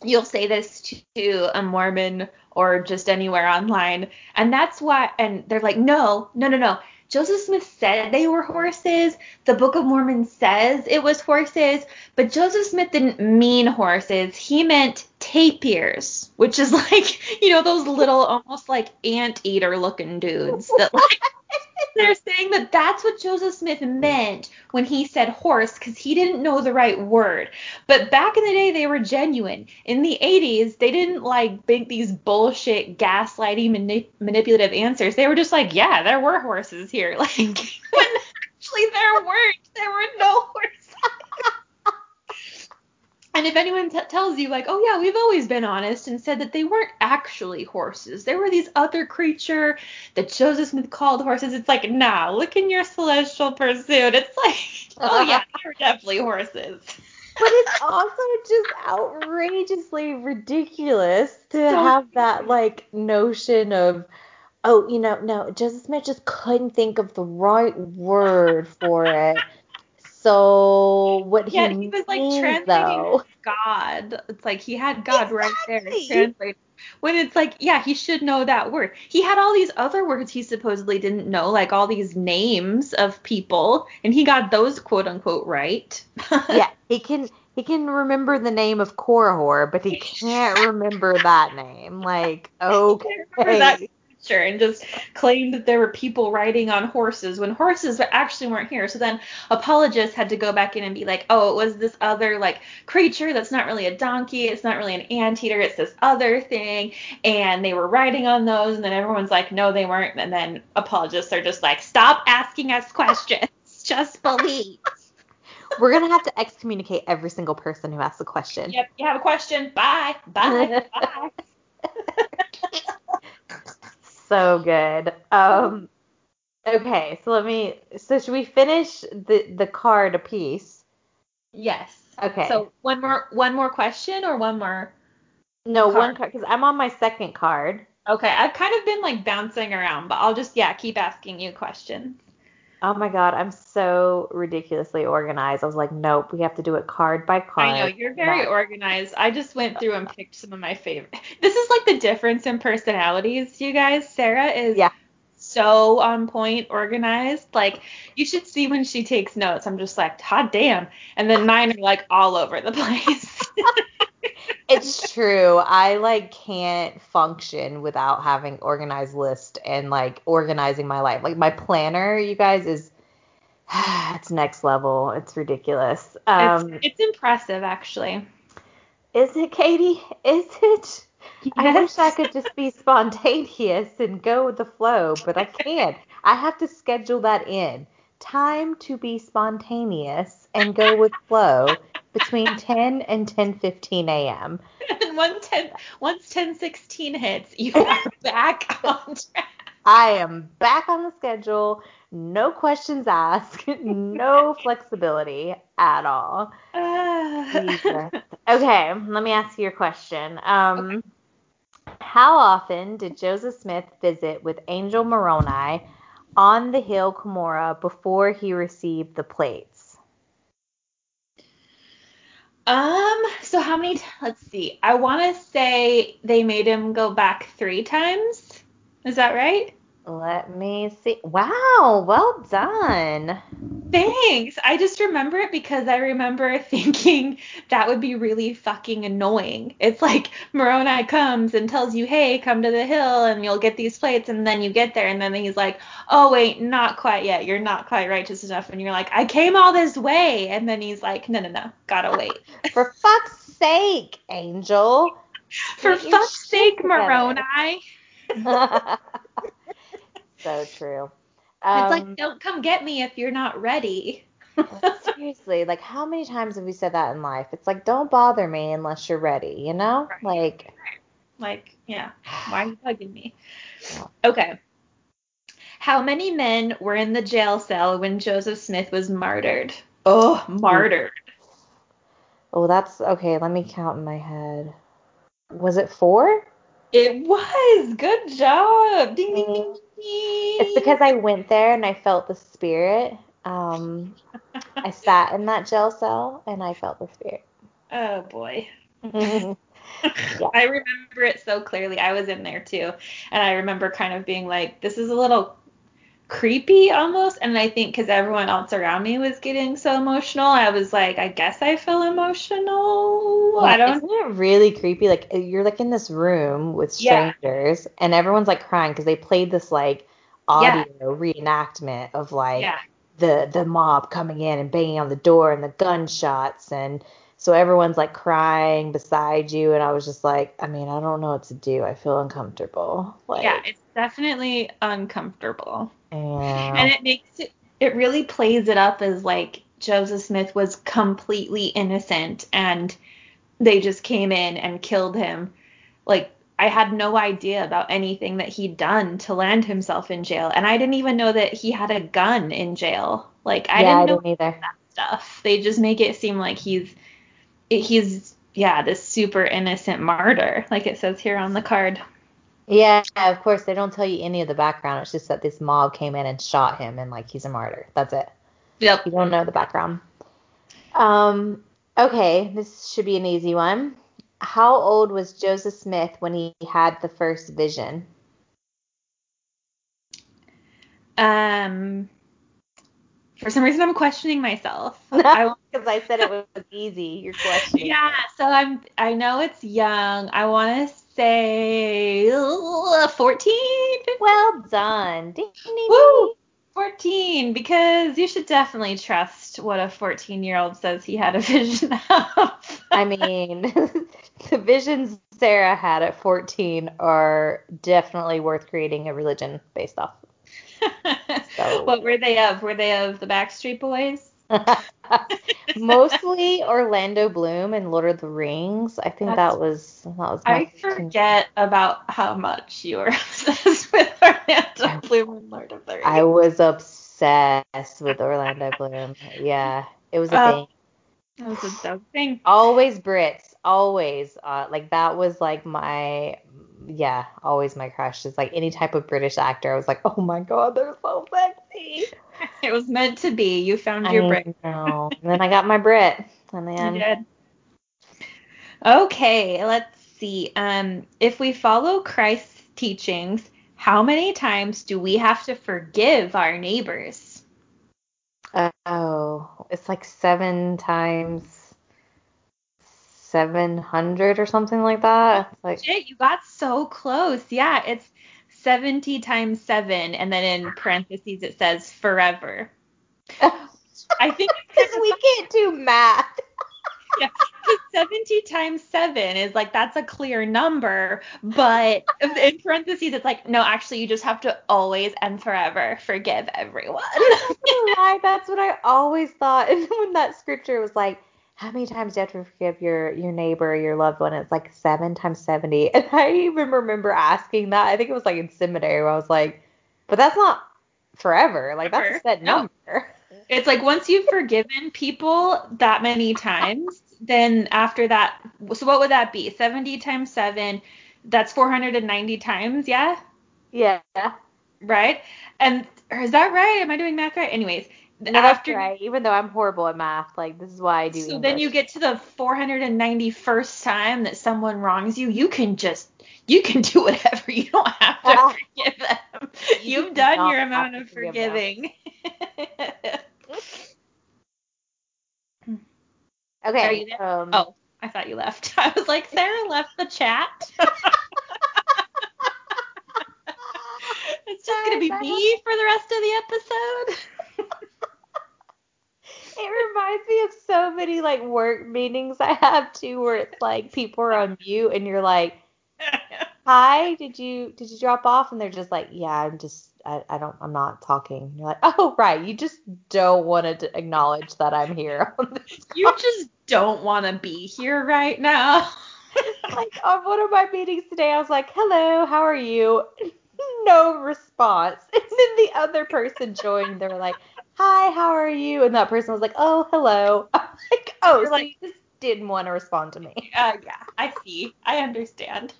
you'll say this to, a Mormon or just anywhere online, and that's why and they're like, no, no, no, no. Joseph Smith said they were horses. The Book of Mormon says it was horses, but Joseph Smith didn't mean horses. He meant tapirs, which is [LAUGHS] like, you know, those little almost like anteater looking dudes that like [LAUGHS] they're saying that that's what Joseph Smith meant when he said horse because he didn't know the right word. But back in the day, they were genuine. In the 80s, they didn't like make these bullshit, gaslighting, mani- manipulative answers. They were just like, yeah, there were horses here. [LAUGHS] Like, when actually there weren't. There were no horses. And if anyone t- tells you, like, oh yeah, we've always been honest and said that they weren't actually horses, there were these other creature that Joseph Smith called horses, it's like, nah, look in your celestial pursuit. It's like, [LAUGHS] oh yeah, [LAUGHS] they were definitely horses. But it's [LAUGHS] also just outrageously ridiculous to so have that like notion of, oh, you know, no, Joseph Smith just couldn't think of the right word for it. So what yeah, he, he was like means, translating though, God. It's like he had God right there Exactly. translated. When it's like, yeah, he should know that word. He had all these other words he supposedly didn't know, like all these names of people, and he got those quote unquote right. yeah, [LAUGHS] he can he can remember the name of Korihor, but he can't remember that name. Like, [LAUGHS] okay. And just claimed that there were people riding on horses when horses actually weren't here. So then apologists had to go back in and be like, oh, it was this other like creature that's not really a donkey, it's not really an anteater, it's this other thing, and they were riding on those, and then everyone's like, no, they weren't, and then apologists are just like, stop asking us questions, [LAUGHS] just believe. We're gonna have to excommunicate every single person who asks a question. Yep, you have a question. Bye. Bye. [LAUGHS] Bye. [LAUGHS] so good. Um okay, so let me so should we finish the the card a piece? Yes. Okay. So one more one more question or one more no, card. one card cuz I'm on my second card. Okay, I've kind of been like bouncing around, but I'll just yeah, keep asking you questions. Oh my god, I'm so ridiculously organized. I was like, nope, we have to do it card by card. I know you're very organized. I just went through and picked some of my favorite. This is like the difference in personalities, you guys. Sarah is Yeah. so on point, organized. Like you should see when she takes notes. I'm just like, hot damn. And then mine are like all over the [LAUGHS] place. It's true. I like can't function without having organized list and like organizing my life. Like my planner, you guys, is [SIGHS] it's next level. It's ridiculous. Um, it's, it's impressive, actually. is it, Katie? Is it? I wish I could just be spontaneous and go with the flow, but I can't. I have to schedule that in. Time to be spontaneous and go with flow between [LAUGHS] 10 and 10:15 a.m. And once 10, once 1016 hits, you [LAUGHS] are back on track. I am back on the schedule. No questions asked. [LAUGHS] No flexibility at all. Jesus. Okay, let me ask you a question. Um, How often did Joseph Smith visit with Angel Moroni on the hill Cumorah before he received the plates? Um, so how many? T- let's see. I want to say they made him go back three times. Is that right? Let me see. Wow, well done. Thanks. I just remember it because I remember [LAUGHS] thinking that would be really fucking annoying. It's like Moroni comes and tells you, hey, come to the hill and you'll get these plates. And then you get there and then he's like, oh, wait, not quite yet. You're not quite righteous enough. And you're like, I came all this way. And then he's like, no, no, no. Gotta wait. [LAUGHS] For fuck's sake, Angel. [LAUGHS] For fuck's sake. Moroni. so true. It's Um, like, don't come get me if you're not ready. seriously, like how many times have we said that in life? It's like don't bother me unless you're ready, you know? Right. Like Like, yeah, why are you bugging me? Okay. How many men were in the jail cell when Joseph Smith was martyred? Oh, martyred. oh, that's okay. Let me count in my head. Was it four? It was. Good job. Ding, ding, ding, ding. It's because I went there and I felt the spirit. Um, I [LAUGHS] sat in that jail cell and I felt the spirit. Oh, boy. [LAUGHS] Yeah. I remember it so clearly. I was in there too. And I remember kind of being like, this is a little creepy almost. And I think because everyone else around me was getting so emotional, I was like, I guess I feel emotional. Yeah, I don't. Isn't it really creepy? Like uh, you're like in this room with Yeah. strangers, and everyone's like crying because they played this like audio reenactment of like Yeah. the the mob coming in and banging on the door and the gunshots and so everyone's like crying beside you and I was just like I mean I don't know what to do I feel uncomfortable like Yeah, it's definitely uncomfortable. And it makes it, it really plays it up as like Joseph Smith was completely innocent and they just came in and killed him. Like, I had no idea about anything that he'd done to land himself in jail. And I didn't even know that he had a gun in jail. Like, I yeah, didn't know I didn't either. that stuff. They just make it seem like he's, he's, yeah, this super innocent martyr, like it says here on the card. Yeah, of course they don't tell you any of the background. It's just that this mob came in and shot him and like he's a martyr. That's it. Yep. You don't know the background. Um, okay, this should be an easy one. How old was Joseph Smith when he had the first vision? Um, for some reason, I'm questioning myself. [LAUGHS] I, Because [LAUGHS] I said it was easy. your question. [LAUGHS] yeah, so I'm. I know it's young. I want to say uh, 14. Well done. Ding, ding, ding. Woo! 14, because you should definitely trust what a 14 year old says he had a [LAUGHS] vision of. I mean, [LAUGHS] the visions Sarah had at 14 are definitely worth creating a religion based off. [LAUGHS] So- what were they of? Were they of the Backstreet Boys? [LAUGHS] Mostly Orlando Bloom and Lord of the Rings. I think That's- that was that was I 14. forget about how much you were [LAUGHS] obsessed with Orlando Bloom and Lord of the Rings. I was obsessed with Orlando Bloom. Yeah, it was a Oh. thing. That was a dope thing. Always Brits, always. Uh, like that was like my, yeah, always my crush. Is like any type of British actor. I was like, oh my god, they're so sexy. [LAUGHS] It was meant to be. You found I your Brit. And then I got my Brit, and You then did. Okay, let's see. Um, if we follow Christ's teachings, how many times do we have to forgive our neighbors? oh, it's like seven times. 700 or something like that. It's like Shit, you got so close. Yeah, it's 70 times 7, and then in parentheses it says forever. [LAUGHS] I think because we can't do math. [LAUGHS] Yeah, 'cause 70 times 7 is like that's a clear number, but in [LAUGHS] parentheses it's like no, actually you just have to always and forever forgive everyone. right, that's what I always thought. And when that scripture was like, how many times do you have to forgive your your neighbor, your loved one? It's like seven times seventy. [LAUGHS] And I even remember asking that. I think it was like in seminary where I was like, but that's not forever. Like that's a set No. number. [LAUGHS] It's like once you've forgiven people that many times, then after that, so what would that be? 70 times 7, that's 490 times, yeah? Yeah. Right? And is that right? Am I doing math right? Anyways, No, that's after right. Even though I'm horrible at math, like this is why I do so English. then you get to the 491st time that someone wrongs you, you can just you can [LAUGHS] do whatever. You don't have to forgive them. [LAUGHS] You You've do done your amount of forgiving. [LAUGHS] Okay. Are you there? Um, oh, I thought you left. I was like, Sarah left the chat. it's just gonna be me for the rest of the episode. It reminds me of so many like work meetings I have too, where it's like people are on mute and you're like, "Hi, did you did you drop off?" And they're just like, "Yeah, I'm just I, I don't I'm not talking." And you're like, "Oh right, you just don't want to acknowledge that I'm here [LAUGHS] on this you just don't want to be here right now. [LAUGHS] like on one of my meetings today, I was like, "Hello, how are you?" [LAUGHS] No response. And then the other person joined. They were like, "Hi, how are you?" And that person was like, "Oh, hello." [LAUGHS] I'm like, "Oh, You're so like- you just didn't want to respond to me." [LAUGHS] Uh, yeah, I see. I understand.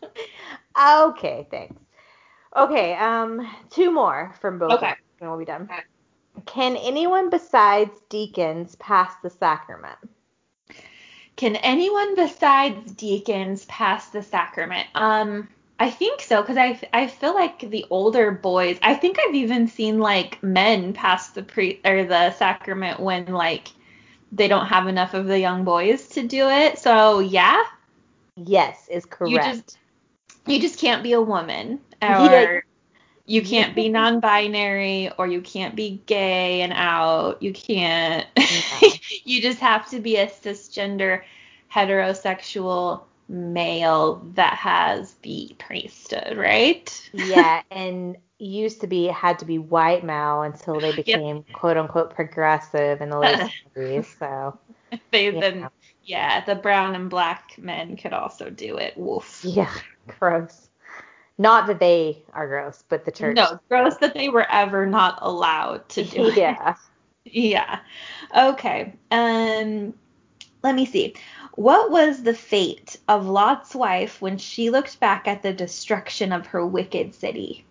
Okay, thanks. Okay, um, two more from both Okay. and we'll be done. Can anyone besides deacons pass the sacrament? Can anyone besides deacons pass the sacrament? Um, I think so because I I feel like the older boys. I think I've even seen like men pass the pre or the sacrament when like they don't have enough of the young boys to do it. So yeah, Yes, is correct. you just you just can't be a woman or you can't be non-binary or you can't be gay and out. You can't. [LAUGHS] You just have to be a cisgender heterosexual male that has the priesthood, right? yeah, [LAUGHS] and used to be had to be white male until they became quote unquote progressive in the late [LAUGHS] 70s. So they Yeah. then yeah, the brown and black men could also do it. Woof. yeah, gross. Not that they are gross, but the church. No, gross that they were ever not allowed to do [LAUGHS] it. yeah. Yeah. Okay. Um let me see. What was the fate of Lot's wife when she looked back at the destruction of her wicked city?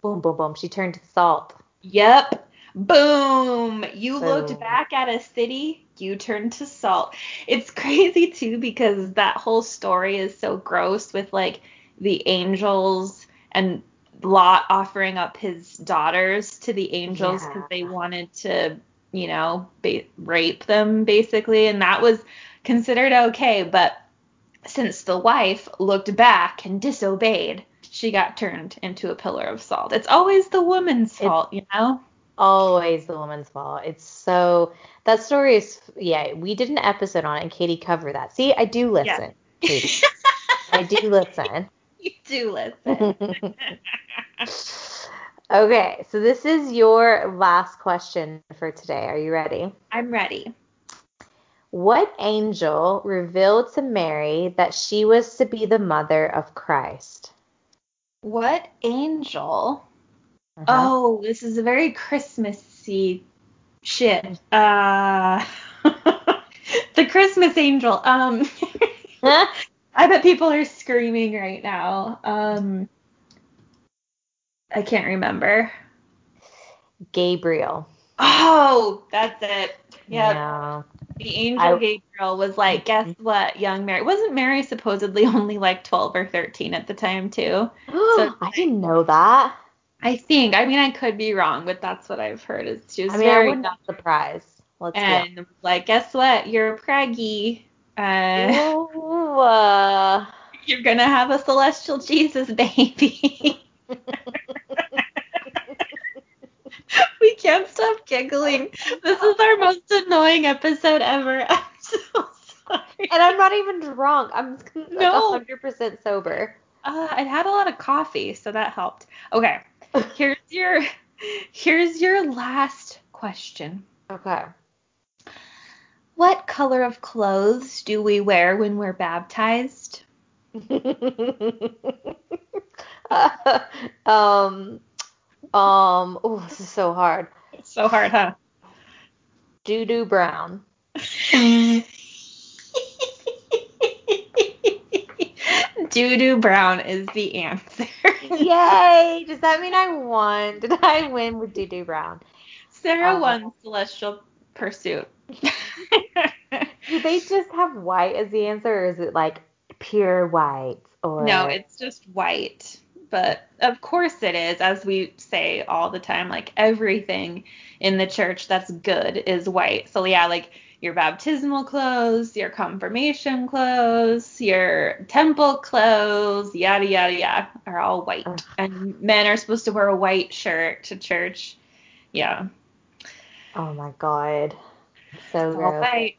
Boom, boom, boom. She turned to salt. Yep. Boom. You looked back at a city, you turned to salt. It's [LAUGHS] crazy too because that whole story is so gross with like the angels and Lot offering up his daughters to the angels because Yeah. they wanted to, you know, ba- rape them basically. And that was considered okay. But since the wife looked back and disobeyed, she got turned into a pillar of salt. It's always the woman's It's- fault, you know? Always the woman's fault. It's so that story is yeah, we did an episode on it and Katie covered that. See, I do listen. Katie. [LAUGHS] I do listen. you do listen. [LAUGHS] okay, so this is your last question for today. Are you ready? I'm ready. What angel revealed to Mary that she was to be the mother of Christ? What angel? Uh-huh. Oh, this is a very Christmassy shit. Uh [LAUGHS] The Christmas angel. Um [LAUGHS] I bet people are screaming right now. Um I can't remember. Gabriel. Oh, that's it. Yep. Yeah. The angel I- Gabriel was like, guess what, young Mary. Wasn't Mary supposedly [LAUGHS] only like 12 or 13 at the time, too? [GASPS] I didn't know that. I think. I mean, I could be wrong, but that's what I've heard. Is she was I mean, I very wouldn't young be surprised. Let's and was like, guess what, you're preggy. Uh, go. [LAUGHS] Ooh, uh, you're gonna have a celestial Jesus baby. [LAUGHS] we can't stop giggling. This is our most annoying episode ever. [LAUGHS] I'm so sorry. and I'm not even drunk. I'm like No. 100% sober. Uh, I had a lot of coffee, so that helped. Okay, [LAUGHS] here's your here's your last question. Okay. What color of clothes do we wear when we're baptized? [LAUGHS] um, um, oh, this is so hard. It's so hard, huh? Doo doo brown. [LAUGHS] Doo doo brown is the answer. Yay! Does that mean I won? [LAUGHS] Did I win with doo doo brown? Sarah Uh, won Celestial Pursuit. [LAUGHS] Do they just have white as the answer, or is it like pure white? Or no, it's just white. But of course it is, as we say all the time, like everything in the church that's good is white. So yeah, like your baptismal clothes, your confirmation clothes, your temple clothes, yada yada yada, are all white. And men are supposed to wear a white shirt to church. Yeah. oh my god, so all white.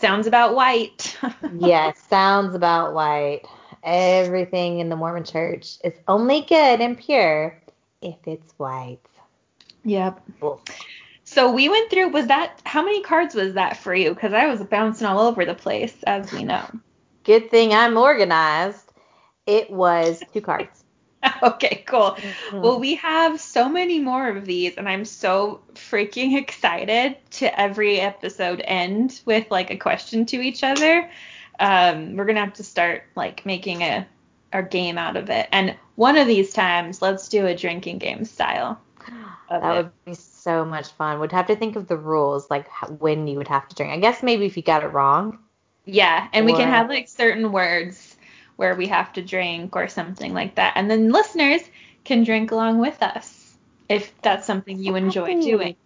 Sounds about white. [LAUGHS] yes, sounds about white. Everything in the Mormon church is only good and pure if it's white. Yep. Ugh. So we went through. Was that how many cards was that for you? Because I was bouncing all over the place, as we know. Good thing I'm organized. It was two cards. [LAUGHS] okay, cool. Mhm. Well, we have so many more of these, and I'm so freaking [LAUGHS] excited to every episode end with like a question to each other. Um, we're gonna have to start like making a a game out of it, and one of these times, let's do a drinking game style. That it. would be so much fun. Would have to think of the rules, like when you would have to drink. I guess maybe if you got it wrong. Yeah, and we can have like certain words where we have to drink or something like that. And then listeners can drink along with us if that's something you enjoy doing.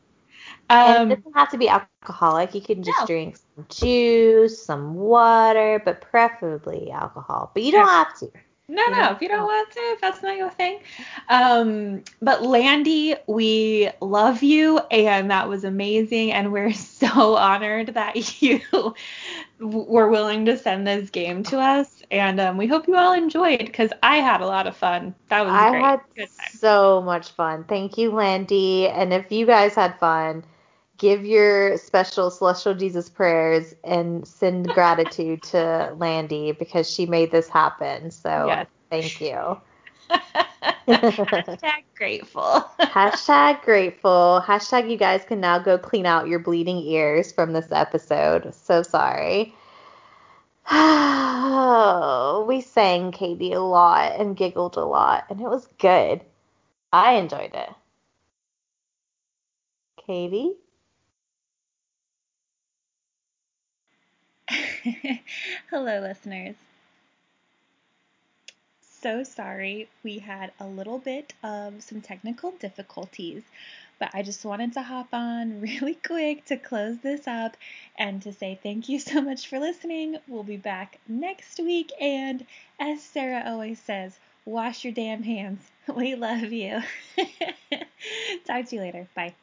Um, it doesn't have to be alcoholic. You can just no. drink some juice, some water, but preferably alcohol. But you don't have to. No, no, if you don't want to, if that's not your thing. Um, but Landy, we love you, and that was amazing, and we're [LAUGHS] so honored that [LAUGHS] you were willing to send this game to us, and um, we hope you all enjoyed because I had a lot of fun. That was I great. had so much fun. Thank you, Landy, and if you guys had fun give your special celestial Jesus prayers and send [LAUGHS] gratitude to Landy because she made this happen. So yes. thank you. [LAUGHS] Hashtag grateful. [LAUGHS] Hashtag grateful. Hashtag you guys can now go clean out your bleeding ears from this episode. So sorry. [SIGHS] we sang Katie a lot and giggled a lot, and it was good. I enjoyed it. Katie? [LAUGHS] Hello, listeners. So sorry we had a little bit of some technical difficulties, but I just wanted to hop on [LAUGHS] really quick to close this up and to say thank you so much for listening. We'll be back next week, and as Sarah always says, wash your damn hands. [LAUGHS] We love you. Talk to you later. Bye.